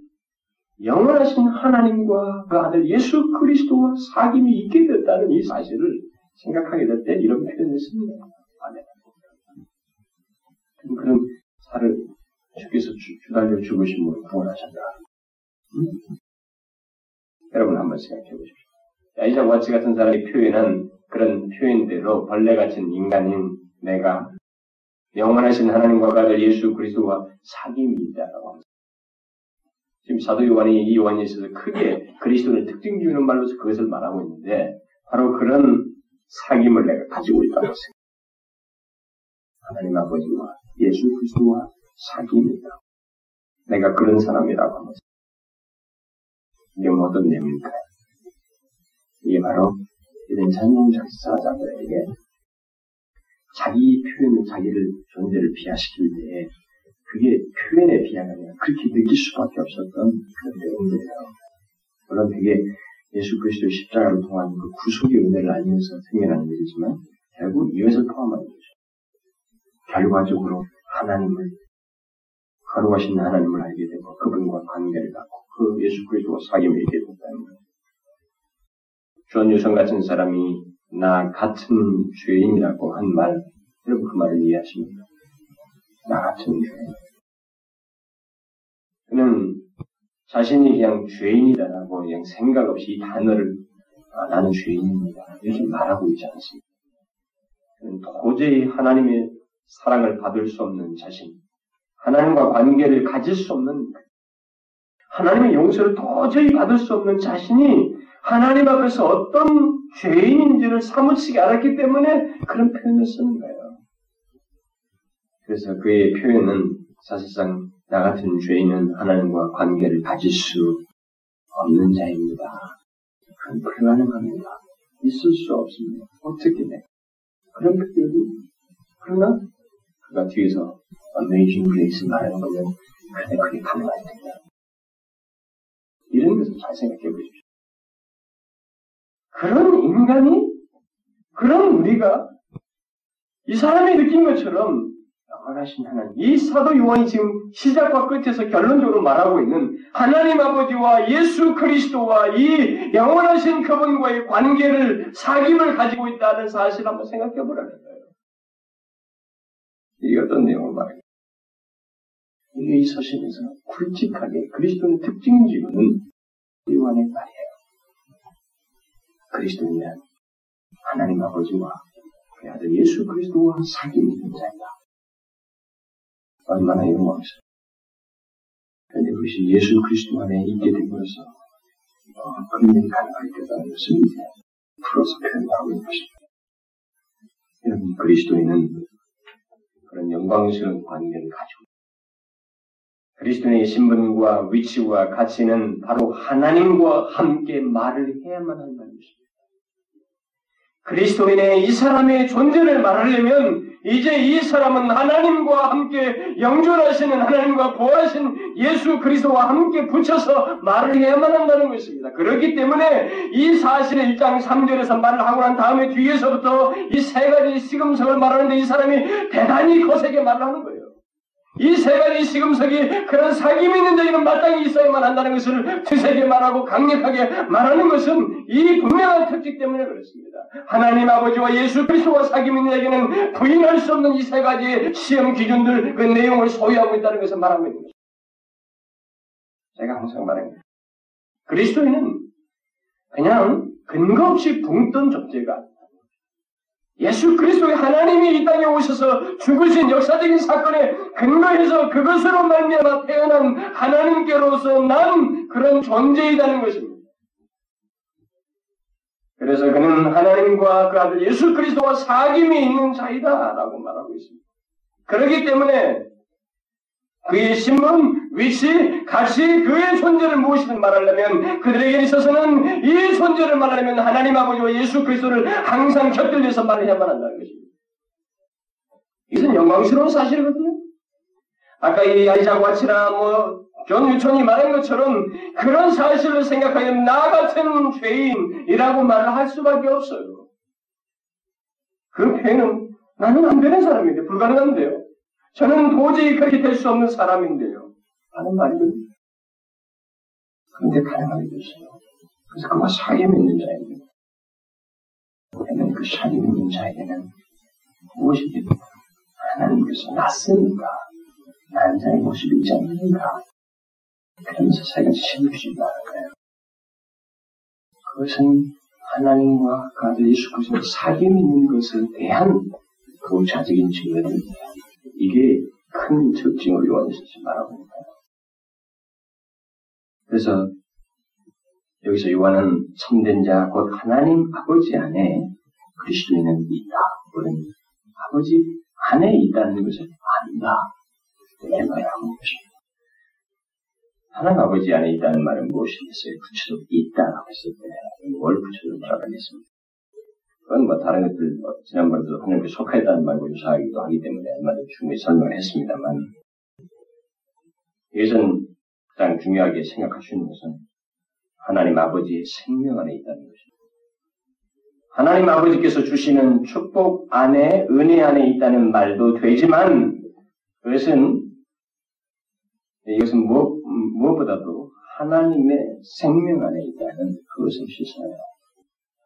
영원하신 하나님과 그 아들 예수 그리스도와 사귐이 있게 됐다는 이 사실을 생각하게 될 때 이런 표현을 씁니다. 아멘. 그런 살을 주께서 주, 달려 죽으심으로 구원하셨다. 음? 여러분 한번 생각해 보십시오. 야이작 와치 같은 사람이 표현한 그런 표현대로 벌레 같은 인간인 내가 영원하신 하나님과 그 아들 예수 그리스도와 사귐이 있다라고 합니다. 지금 사도 요한이 이 요한에 있어서 크게 그리스도를 특징 주는 말로서 그것을 말하고 있는데 바로 그런 사귐을 내가 가지고 있다고 생각합니다. 하나님 아버지와 예수 그리스도와 사귐이다. 내가 그런 사람이라고 하면서 이게 어떤 내용일까요? 이게 바로 이런 전용 작사자들에게 자기 표현을 자기를 존재를 비하시킬 때 그게 비하가 아니라 그렇게 느낄 수밖에 없었던 그런 내용들이에요. 물론 그게 예수 그리스도의 십자가를 통한 그 구속의 은혜를 알면서 생겨나는 일이지만 결국 이것을 포함하는 거죠. 결과적으로 하나님을 거룩하신 하나님을 알게 되고 그분과 관계를 갖고 그 예수 그리스도와 사귐을 있게 됐다는 거예요. 존 뉴턴 같은 사람이 나 같은 죄인이라고 한 말, 여러분 그 말을 이해하십니까? 나 같은 죄인. 그는 자신이 그냥 죄인이다라고 그냥 생각 없이 이 단어를 아, 나는 죄인입니다. 이렇게 말하고 있지 않습니다. 그는 도저히 하나님의 사랑을 받을 수 없는 자신, 하나님과 관계를 가질 수 없는 하나님의 용서를 도저히 받을 수 없는 자신이 하나님 앞에서 어떤 죄인인지를 사무치게 알았기 때문에 그런 표현을 쓰는 거예요. 그래서 그의 표현은 사실상 나 같은 죄인은 하나님과 관계를 가질 수 없는 자입니다. 그건 불가능합니다. 있을 수 없습니다. 어떻게 돼? 그런 표현이 그러나 그가 뒤에서 Amazing Grace 말하는 그래 그게 가능할 텐다. 이런 것을 잘 생각해 보십시오. 그런 인간이 그런 우리가 이 사람이 느낀 것처럼 영원하신 하나님. 이 사도 요한이 지금 시작과 끝에서 결론적으로 말하고 있는 하나님 아버지와 예수 그리스도와 이 영원하신 그분과의 관계를 사귐을 가지고 있다는 사실을 한번 생각해 보라는 거예요. 이게 어떤 내용을 말해요? 이 서신에서 굵직하게 그리스도의 특징 지구는 요한의 말이에요. 그리스도는 하나님 아버지와 그 아들 예수 그리스도와 사귐이 있는 자이다. 얼마나 영광스러워. 그런데 그것이 예수 그리스도 안에 있게 됨으로써 어, 그런 일이 가능하게 되다는 것을 이제 풀어서 표현하고 있는 것입니다. 여러분, 그리스도인은 그런 영광스러운 관계를 가지고 그리스도의 신분과 위치와 가치는 바로 하나님과 함께 말을 해야만 한다는 것입니다. 그리스도인의 이 사람의 존재를 말하려면 이제 이 사람은 하나님과 함께 영존하시는 하나님과 보하신 예수 그리스도와 함께 붙여서 말을 해야만 한다는 것입니다. 그렇기 때문에 이 사실의 1장 3절에서 말을 하고 난 다음에 뒤에서부터 이 세 가지 시금석을 말하는데 이 사람이 대단히 거세게 말을 하는 거예요. 이 세 가지 시금석이 그런 사귐 있는 자에는 마땅히 있어야만 한다는 것을 두세게 말하고 강력하게 말하는 것은 이 분명한 특징 때문에 그렇습니다. 하나님 아버지와 예수 그리스도와 사귐 있는 자에게는 부인할 수 없는 이 세 가지 시험 기준들 그 내용을 소유하고 있다는 것을 말하고 있는 것입니다. 제가 항상 말합니다. 그리스도인은 그냥 근거 없이 붕뜬 존재가 예수 그리스도의 하나님이 이 땅에 오셔서 죽으신 역사적인 사건에 근거해서 그것으로 말미암아 태어난 하나님께로서 난 그런 존재이라는 것입니다. 그래서 그는 하나님과 그 아들 예수 그리스도와 사귐이 있는 자이다라고 말하고 있습니다. 그렇기 때문에 그의 신분, 위치, 가치, 그의 존재를 무엇이든 말하려면 그들에게 있어서는 이 존재를 말하려면 하나님 아버지와 예수 그리스도를 항상 곁들여서 말해야만 한다는 것입니다. 이것은 영광스러운 사실이거든요. 아까 이 아이작 와치나 뭐존 유천이 말한 것처럼 그런 사실을 생각하면 나 같은 죄인이라고 말을 할 수밖에 없어요. 그 표현은 나는 안 되는 사람인데 불가능한데요. 저는 도저히 그렇게 될 수 없는 사람인데요. 하는 말이거든요. 그런데 가능하게 됐어요. 그래서 그와 사귐 있는 자에게 그러면 그 사귐 있는 자에게는 무엇이 됩니까? 하나님께서 낯으니까 난자의 모습이 있지 않습니까? 그러면서 새가 신입신다는 거예요. 그것은 하나님과 그 아들 예수 그리스도 사귐 있는 것에 대한 부차적인 증거입니다. 이게 큰 특징으로 요한에서 말하고 있는 거예요. 그래서 여기서 요한은 참된 자, 곧 하나님 아버지 안에 그리스도인은 있다. 그런 아버지 안에 있다는 것을 안다. 이렇게 말하고 것입니다. 하나님 아버지 안에 있다는 말은 무엇이겠어요? 구체적으로 있다라고 했을 때, 뭘 구체적으로 들어가겠습니까? 그건 뭐 다른 것들 뭐 지난번에도 하나님께 속하였다는 말과 유사하기도 하기 때문에 얼마나 충분히 설명을 했습니다만 이것은 가장 중요하게 생각할 수 있는 것은 하나님 아버지의 생명 안에 있다는 것입니다. 하나님 아버지께서 주시는 축복 안에 은혜 안에 있다는 말도 되지만 그것은 이것은 무엇, 무엇보다도 하나님의 생명 안에 있다는 그것을 시사해요.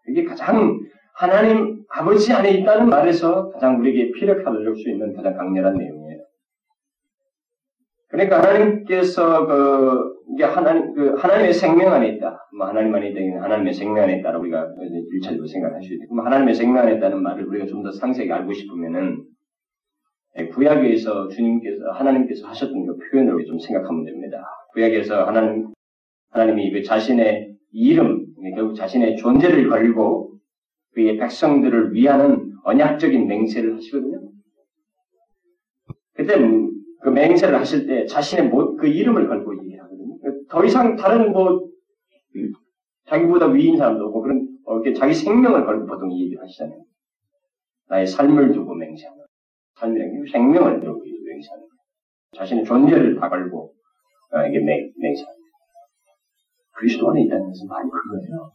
이게 가장 하나님 아버지 안에 있다는 말에서 가장 우리에게 피력할 수 있는 가장 강렬한 내용이에요. 그러니까 하나님께서 그 이게 하나님 그 하나님의 생명 안에 있다. 뭐 하나님 안에 있다. 하나님의 생명 안에 있다라고 우리가 일차적으로 생각할 수 있다. 그럼 하나님의 생명 안에 있다는 말을 우리가 좀 더 상세하게 알고 싶으면은 예, 구약에서 주님께서 하나님께서 하셨던 그 표현을 좀 생각하면 됩니다. 구약에서 하나님 하나님이 그 자신의 이름 결국 자신의 존재를 걸고 그의 백성들을 위하는 언약적인 맹세를 하시거든요. 그때 그 맹세를 하실 때 자신의 모, 그 이름을 걸고 얘기하거든요. 더 이상 다른 뭐 자기보다 위인 사람도 없고 그런 어, 이렇게 자기 생명을 걸고 보통 이 얘기를 하시잖아요. 나의 삶을 두고 맹세하는 게 생명을 두고 맹세하는. 자신의 존재를 다 걸고 어, 이게 맹, 맹세하는. 그리스도 안에 있다는 것은 바로 그거예요.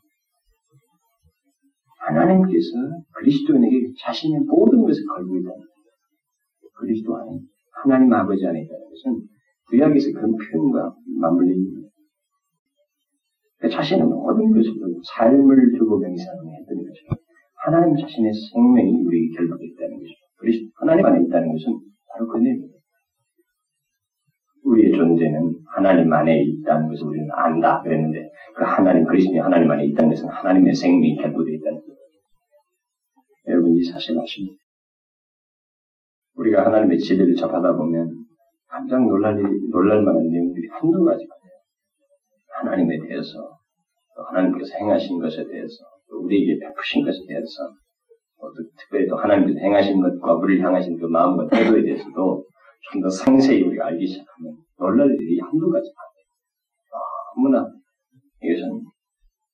하나님께서 그리스도인에게 자신의 모든 것을 걸고 있다는 거예요. 그리스도 안에 하나님 아버지 안에 있다는 것은 구약에서 그런 표현과 거예요. 그러니까 자신의 모든 것을 삶을 두고 명상을 했던 거죠. 하나님 자신의 생명이 우리에게 결박해 있다는. 그리스도 하나님 안에 있다는 것은 바로 그 내용입니다. 우리의 존재는 하나님 안에 있다는 것을 우리는 안다 그랬는데 그 하나님 그리스도의 하나님 안에 있다는 것은 하나님의 생명이 결부되어 있다는 거예요. 여러분 이 사실 아십니까? 우리가 하나님의 지혜를 접하다 보면 깜짝 놀랄, 놀랄 만한 내용들이 한두 가지가 돼요. 하나님에 대해서, 또 하나님께서 행하신 것에 대해서, 또 우리에게 베푸신 것에 대해서, 또 특별히 또 하나님께서 행하신 것과 우리를 향하신 그 마음과 태도에 대해서도 좀 더 상세히 우리가 알기 시작하면 놀랄 일이 한두 가지가 돼요. 너무나 이것은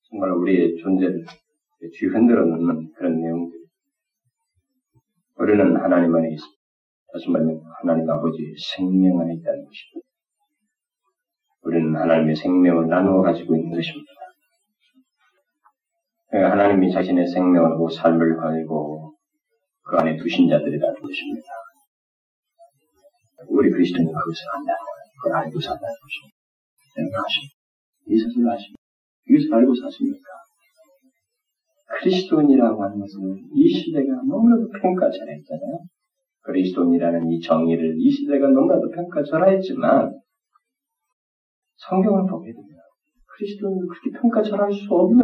정말 우리의 존재를 뒤 흔들어 놓는 그런 내용들. 우리는 하나님 안에 있습니다. 다시 말하면 하나님 아버지의 생명 안에 있다는 것입니다. 우리는 하나님의 생명을 나누어 가지고 있는 것입니다. 하나님이 자신의 생명을 삶을 가지고 그 안에 두신 자들이라는 것입니다. 우리 그리스도인은 그것을 안다는 거예요. 그걸 알고 산다는 것입니다. 아십니까? 이 사실을 아십니까? 이것을 알고 사십니까? 그리스도인이라고 하는 것은 이 시대가 너무나도 평가절하했잖아요. 그리스도인이라는 이 정의를 이 시대가 너무나도 평가절하했지만 성경을 보게 되면 그리스도인을 그렇게 평가절할 수 없는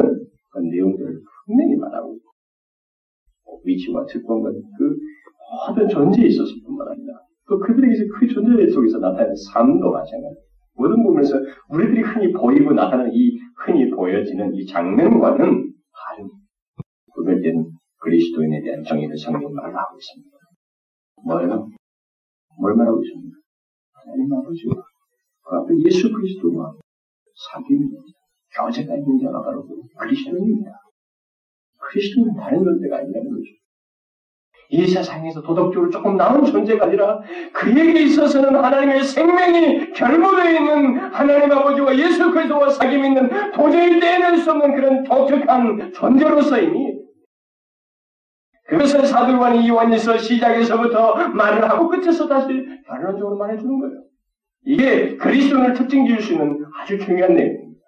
그 내용들을 분명히 말하고 있고 뭐 위치와 특권과 그 모든 존재에 있어서 뿐만 아니라 또 그들에게서 그 존재 속에서 나타나는 삶도 마찬가지예요. 모든 부분에서 우리들이 흔히 보이고 나타나는 이 흔히 보여지는 이 장면과는 다른 구별된 그리스도인에 대한 정의를 성경이 말하고 있습니다. 뭐예요? 뭘 말하고 있습니까? 하나님 아버지와 그 앞에 예수 그리스도와 사귐이 교제가 있는 자가 바로 그리스도인입니다. 그리스도는 다른 존재가 아니라는 거죠. 이 세상에서 도덕적으로 조금 나은 존재가 아니라 그에게 있어서는 하나님의 생명이 결부되어 있는 하나님 아버지와 예수 그리스도와 사귐 있는 도저히 떼낼 수 없는 그런 독특한 존재로서이니 그것을 사도관이 이완에서 시작에서부터 말을 하고 끝에서 다시 결론적으로 말해주는 거예요. 이게 그리스도인을 특징 지을 수 있는 아주 중요한 내용입니다.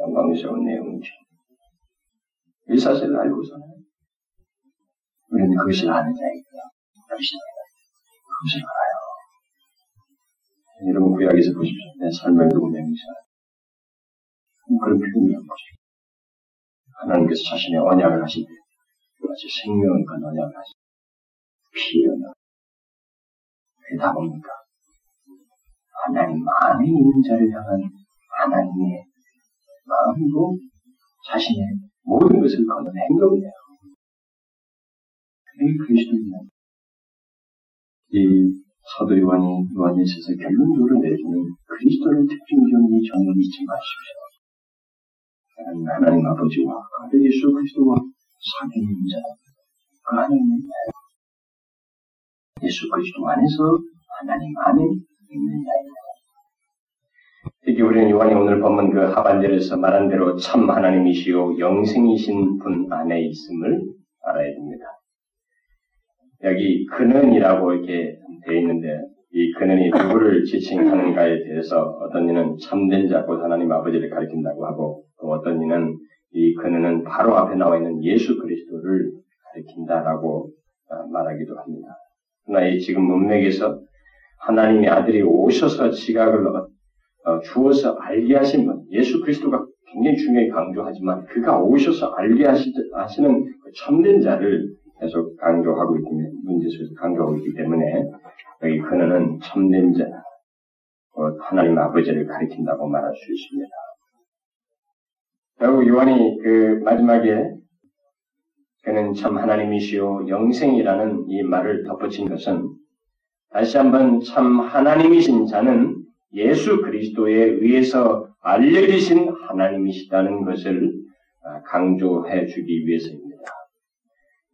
영광스러운 내용이죠. 이 사실을 알고서는 우리는 그것을 아는 자이고요. 그리스도입니다. 그것을 알아요. 여러분 구약에서 보십시오. 내 삶을 누구면서 그런 표현을 한 것이죠. 하나님께서 자신의 언약을 하실 때 마치 생명을 건 언약을 때 피어나 그게 다 뭡니까? 하나님 안에 있는 자를 향한 하나님의 마음이고 자신의 모든 것을 거는 행동이에요. 이 사도 요한이 요한일서에서 결론적으로 내주는 그리스도를 특징적인 이 정의를 잊지 마십시오. 하나님, 하나님 아버지와 아들 예수 그리스도와 사귀는 자, 그 자예요. 예수 그리스도 안에서 하나님 안에 있는 자입니다. 특히 우리는 요한이 오늘 본문 그 하반절에서 말한 대로 참 하나님이시요 영생이신 분 안에 있음을 알아야 됩니다. 여기 근원이라고 이렇게 되어 있는데 이 근원이 누구를 지칭하는가에 대해서 어떤 이는 참된 자, 곧 하나님 아버지를 가리킨다고 하고 또 어떤 이는 이 근원은 바로 앞에 나와 있는 예수 그리스도를 가리킨다라고 아, 말하기도 합니다. 그러나 이 지금 문맥에서 하나님의 아들이 오셔서 지각을 어, 주어서 알게 하신 분, 예수 그리스도가 굉장히 중요히 강조하지만 그가 오셔서 알게 하시는 그 참된 자를 계속 강조하고 있기 때문에, 문제 속에서 강조하고 있기 때문에 여기 그는 참된 자, 하나님 아버지를 가리킨다고 말할 수 있습니다. 결국 요한이 그 마지막에 그는 참 하나님이시요 영생이라는 이 말을 덧붙인 것은 다시 한번 참 하나님이신 자는 예수 그리스도에 의해서 알려지신 하나님이시다는 것을 강조해 주기 위해서입니다.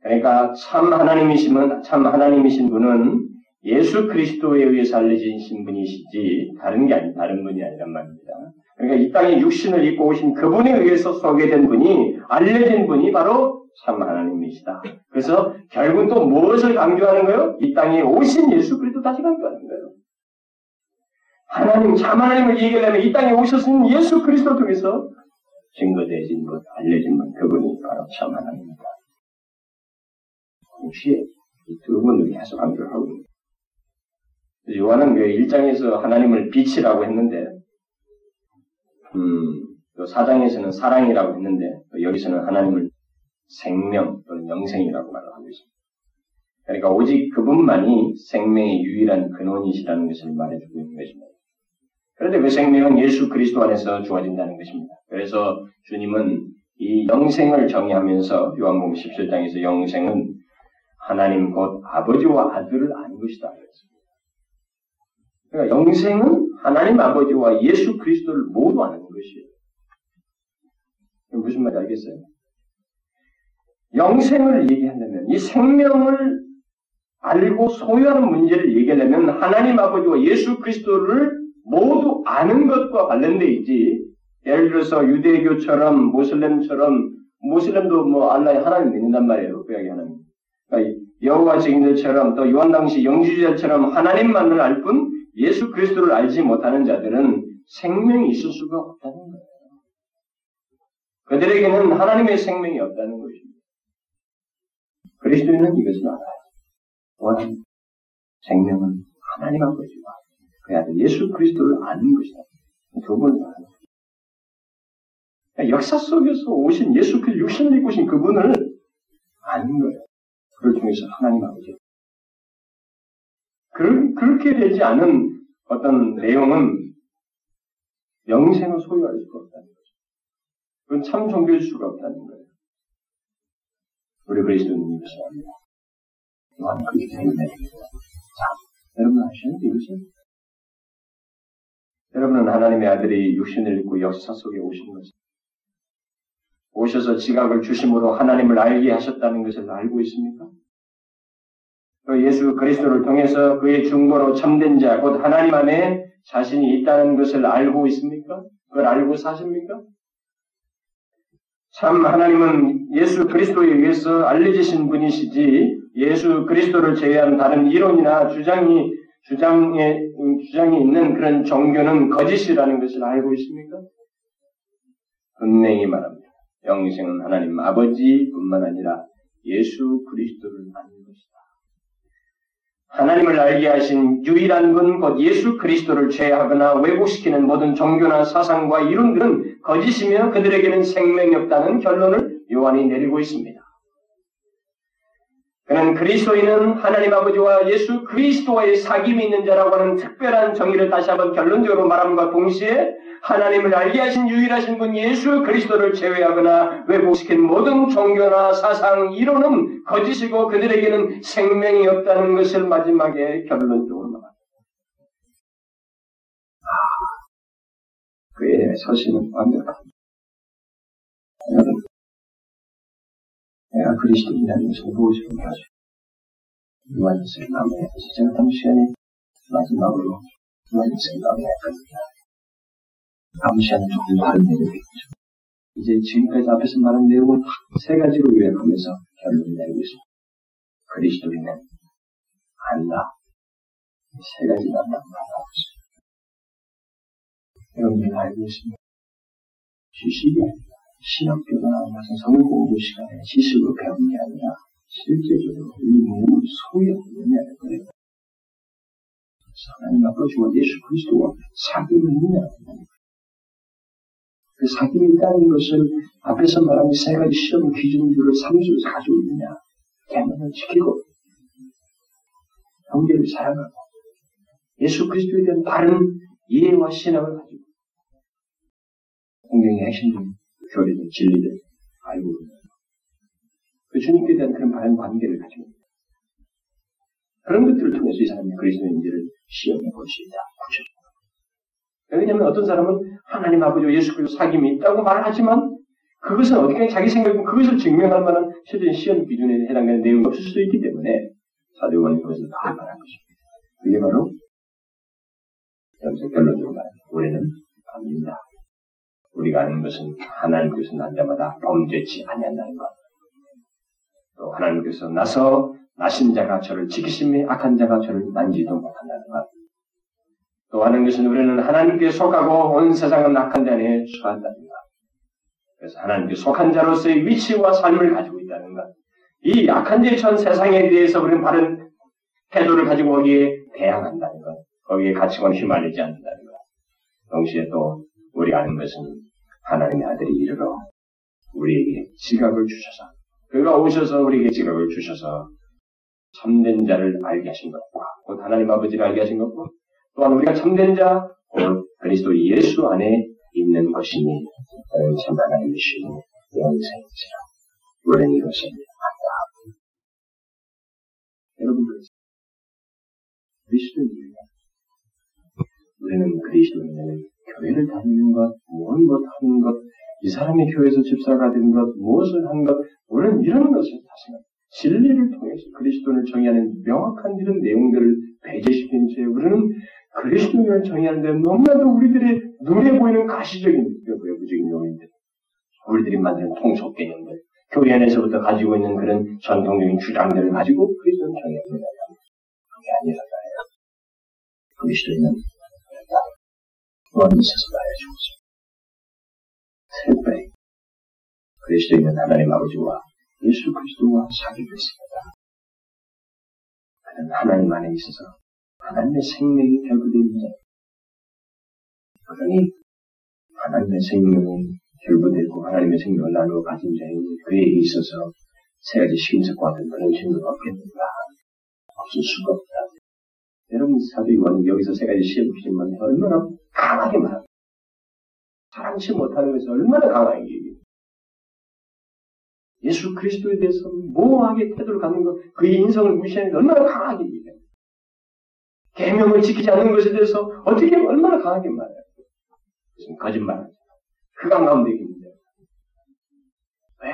그러니까 참 하나님이시면 참 하나님이신 분은 예수 그리스도에 의해서 알려진 분이시지 다른 게 아니 다른 분이 아니란 말입니다. 그러니까 이 땅에 육신을 입고 오신 그분에 의해서 소개된 분이 알려진 분이 바로 참 하나님이시다. 그래서 결국 또 무엇을 강조하는 거예요? 이 땅에 오신 예수 그리스도 다시 강조하는 거예요. 하나님 참 하나님을 얘기하려면 이 땅에 오셨은 예수 그리스도 통해서 증거되어진 것, 알려진 것, 그분이 바로 참 하나님입니다. 동시에 이두 분을 계속 강조를 하고 있습니다. 요한은 그 1장에서 하나님을 빛이라고 했는데, 음, 또 4장에서는 사랑이라고 했는데, 여기서는 하나님을 생명 또는 영생이라고 말을 하고 있습니다. 그러니까 오직 그분만이 생명의 유일한 근원이시라는 것을 말해주고 있는 것입니다. 그런데 그 생명은 예수 그리스도 안에서 주어진다는 것입니다. 그래서 주님은 이 영생을 정의하면서 요한복음 17장에서 영생은 하나님 곧 아버지와 아들을 아는 것이다. 그러니까 영생은 하나님 아버지와 예수 그리스도를 모두 아는 것이에요. 무슨 말인지 알겠어요? 영생을 얘기한다면 이 생명을 알고 소유하는 문제를 얘기하려면 하나님 아버지와 예수 그리스도를 모두 아는 것과 관련돼 있지. 예를 들어서 유대교처럼 모슬렘처럼 모슬렘도 뭐 알라의 하나님 믿는단 말이에요. 구약의 하나님. 여호와 증인들처럼 또 요한 당시 영주자처럼 하나님만을 알 뿐 예수 그리스도를 알지 못하는 자들은 생명이 있을 수가 없다는 거예요. 그들에게는 하나님의 생명이 없다는 것입니다. 그리스도인은 이것을 알아요. 원 생명은 하나님 아버지와 그 아들 예수 그리스도를 아는 것이다. 두 번을 아는 거예요. 역사 속에서 오신 예수 그 육신을 입고 오신 그분을 아는 거예요. 그걸 통해서 하나님 아버지. 그, 그렇게 되지 않은 어떤 내용은 영생을 소유할 수가 없다는 거죠. 그건 참 종교일 수가 없다는 거예요. 우리 그리스도는 이것을 압니다. 요한 그렇게 때문에. 자, 여러분 아시는 이것은? 여러분은 하나님의 아들이 육신을 입고 역사 속에 오신 것입니다. 오셔서 지각을 주심으로 하나님을 알게 하셨다는 것을 알고 있습니까? 그 예수 그리스도를 통해서 그의 중보로 참된 자, 곧 하나님 안에 자신이 있다는 것을 알고 있습니까? 그걸 알고 사십니까? 참 하나님은 예수 그리스도에 의해서 알려지신 분이시지 예수 그리스도를 제외한 다른 이론이나 주장이 주장에 주장이 있는 그런 종교는 거짓이라는 것을 알고 있습니까? 분명히 말합니다. 영생은 하나님 아버지뿐만 아니라 예수 그리스도를 아는 것이다. 하나님을 알게 하신 유일한 분, 곧 예수 그리스도를 제하거나 왜곡시키는 모든 종교나 사상과 이론들은 거짓이며 그들에게는 생명이 없다는 결론을 요한이 내리고 있습니다. 그는 그리스도인은 하나님 아버지와 예수 그리스도와의 사귐이 있는 자라고 하는 특별한 정의를 다시 한번 결론적으로 말함과 동시에 하나님을 알게 하신 유일하신 분 예수 그리스도를 제외하거나 왜곡시킨 모든 종교나 사상, 이론은 거짓이고 그들에게는 생명이 없다는 것을 마지막에 결론적으로 말합니다. 아, 그의 서신은 완벽합니다. 내가 그리스도인이라는 것을 무엇을 보여줘? 요한일서를 마무리해서 제가 다음 시간에 마지막으로 요한일서를 마무리할 겁니다. 다음 시간에 조금 다른 내용이겠죠. 이제 지금까지 앞에서 말한 내용을 세 가지로 요약하면서 결론을 내리고 있습니다. 그리스도인은 안다. 세 가지만 남겨하고 있습니다. 여러분들 알고 있습니다. 지식이 아니라 신학교나 무슨 성경 공부 시간에 지식으로 배우는 게 아니라 실제적으로 이 내용을 소유하고 있느냐는 거예요. 하나님 아버지와 예수 그리스도와 있느냐는 거예요. 그 사귐이 있다는 것을 앞에서 말한 세 가지 시험 기준들을 삼수를 가지고 있느냐. 계명을 지키고 형제를 사랑하고 예수 그리스도에 대한 바른 이해와 신앙을 가지고 성경의 핵심적인 교리들, 진리들 알고 있는 그 주님께 대한 그런 바른 관계를 가지고 있는 그런 것들을 통해서 이 사람이 그리스도인들을 볼수 있다. 왜냐하면 어떤 사람은 하나님 아버지와 예수 그리스도 사귐이 있다고 말을 하지만 그것은 어떻게 자기 생각은 그것을 증명할 만한 실제적인 시험 기준에 해당되는 내용이 없을 수도 있기 때문에 사도관이 그것을 다 말한 것입니다. 그게 바로 여기서 결론적으로 말합니다. 우리는 아닙니다. 우리가 아는 것은 하나님께서 난 자마다 범죄치 아니한다는 것. 또 하나님께서 나서 나신 자가 저를 지키심에 악한 자가 저를 만지도 못한다는 것. 또 하는 것은 우리는 하나님께 속하고 온 세상은 악한 자 안에 처한다는 것. 그래서 하나님께 속한 자로서의 위치와 삶을 가지고 있다는 것. 이 악한 죄 처한 세상에 대해서 우리는 바른 태도를 가지고 거기에 대항한다는 것. 거기에 가치관 휘말리지 않는다는 것. 동시에 또 우리 아는 것은 하나님의 아들이 이르러 우리에게 지각을 주셔서 그가 오셔서 우리에게 지각을 주셔서 참된 자를 알게 하신 것과 곧 하나님 아버지를 알게 하신 것과 또한 우리가 참된 자, 곧 그리스도 예수 안에 있는 것이니 참 하나님의 신 영생이시라 우리는 이것을 안다. 여러분 그리스도인이에요. 우리는 그리스도인은 교회를 다니는 것, 무언 것 하는 것, 이 사람이 교회에서 집사가 된 것, 무엇을 한 것, 우리는 이런 것을 다시 진리를 통해서 그리스도를 정의하는 명확한 이런 내용들을 배제시킨 채 우리는 그리스도를 정의하는 데 너무나도 우리들의 눈에 보이는 가시적인 외부적인 요인들, 우리들이 만드는 통속 개념들, 교회 안에서부터 가지고 있는 그런 전통적인 주장들을 가지고 그리스도는 정의합니다. 그게 아니라. 그리스도인은 원리에서 말해주고 특별히 그리스도인은 하나님 아버지와 예수 그리스도와 사귀고 있습니다. 그는 하나님 안에 있어서 하나님의 생명이 자. 그러니 하나님의 생명은 결부되고 하나님의 생명을 나누어 가진 자인 그에게 있어서 세 가지 신석과 같은 그런 증거가 없겠는가? 없을 수가 없다. 여러분 사도 요한이 여기서 세 가지 시험주지만 얼마나 강하게 말합니다. 사랑치 못하는 것을 얼마나 강하게 얘기해요. 예수 그리스도에 대해서 모호하게 태도를 갖는 것, 그의 인성을 무시하는 게 얼마나 강하게 얘기해요. 계명을 지키지 않는 것에 대해서 어떻게 얼마나 강하게 말해요. 무슨 거짓말하지. 그강 가운데 있는데. 왜?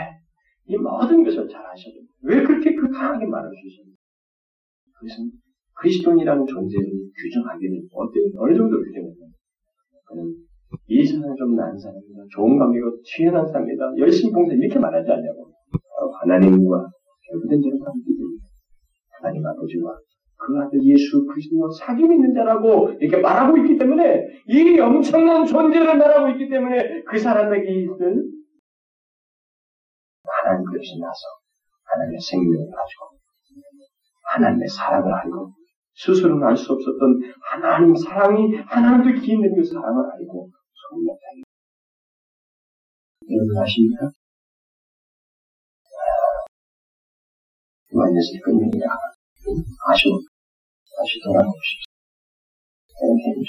이 모든 것을 잘 아셔도 왜 그렇게 그 강하게 말할 수 있습니까? 그것은 그리스도인이라는 존재를 규정하기는 어떻게, 어느 정도 규정했냐. 이 세상에 좀 나은 사람이다. 좋은 관계고 취연한 사람이다. 열심히 봉사 이렇게 말하지 않냐고. 하나님과 결부된 자로 관계입 하나님 아버지와 그 아들 예수 그리스도와 사귐 있는 자라고 이렇게 말하고 있기 때문에 이 엄청난 존재를 말하고 있기 때문에 그 사람에게 있는 하나님 것이 나서 하나님의 생명을 가지고 하나님의 사랑을 알고 스스로는 알 수 없었던 하나님 사랑이 하나님도 기인된 그 사랑을 알고 소리가 여러분 아십니까? 완전히 끝냅니다. 아쉬워. 다시. 개인적으로.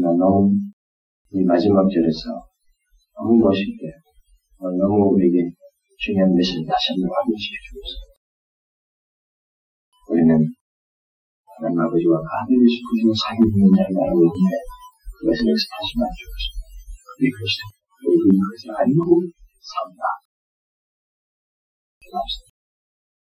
나 너무, 이 마지막 절에서 너무 멋있게, 너무 우리에게 중요한 메시지를 다시 한번 확인시켜주고 있습니다. 우리는 하나님 아버지와 아들 예수 그리스도 사귀는 자를 알고 있는데 그것을 여기서 다시 말해주고 있습니다. 그게 그리스도. 우리는 그것을 알고 산다. 기도합시다.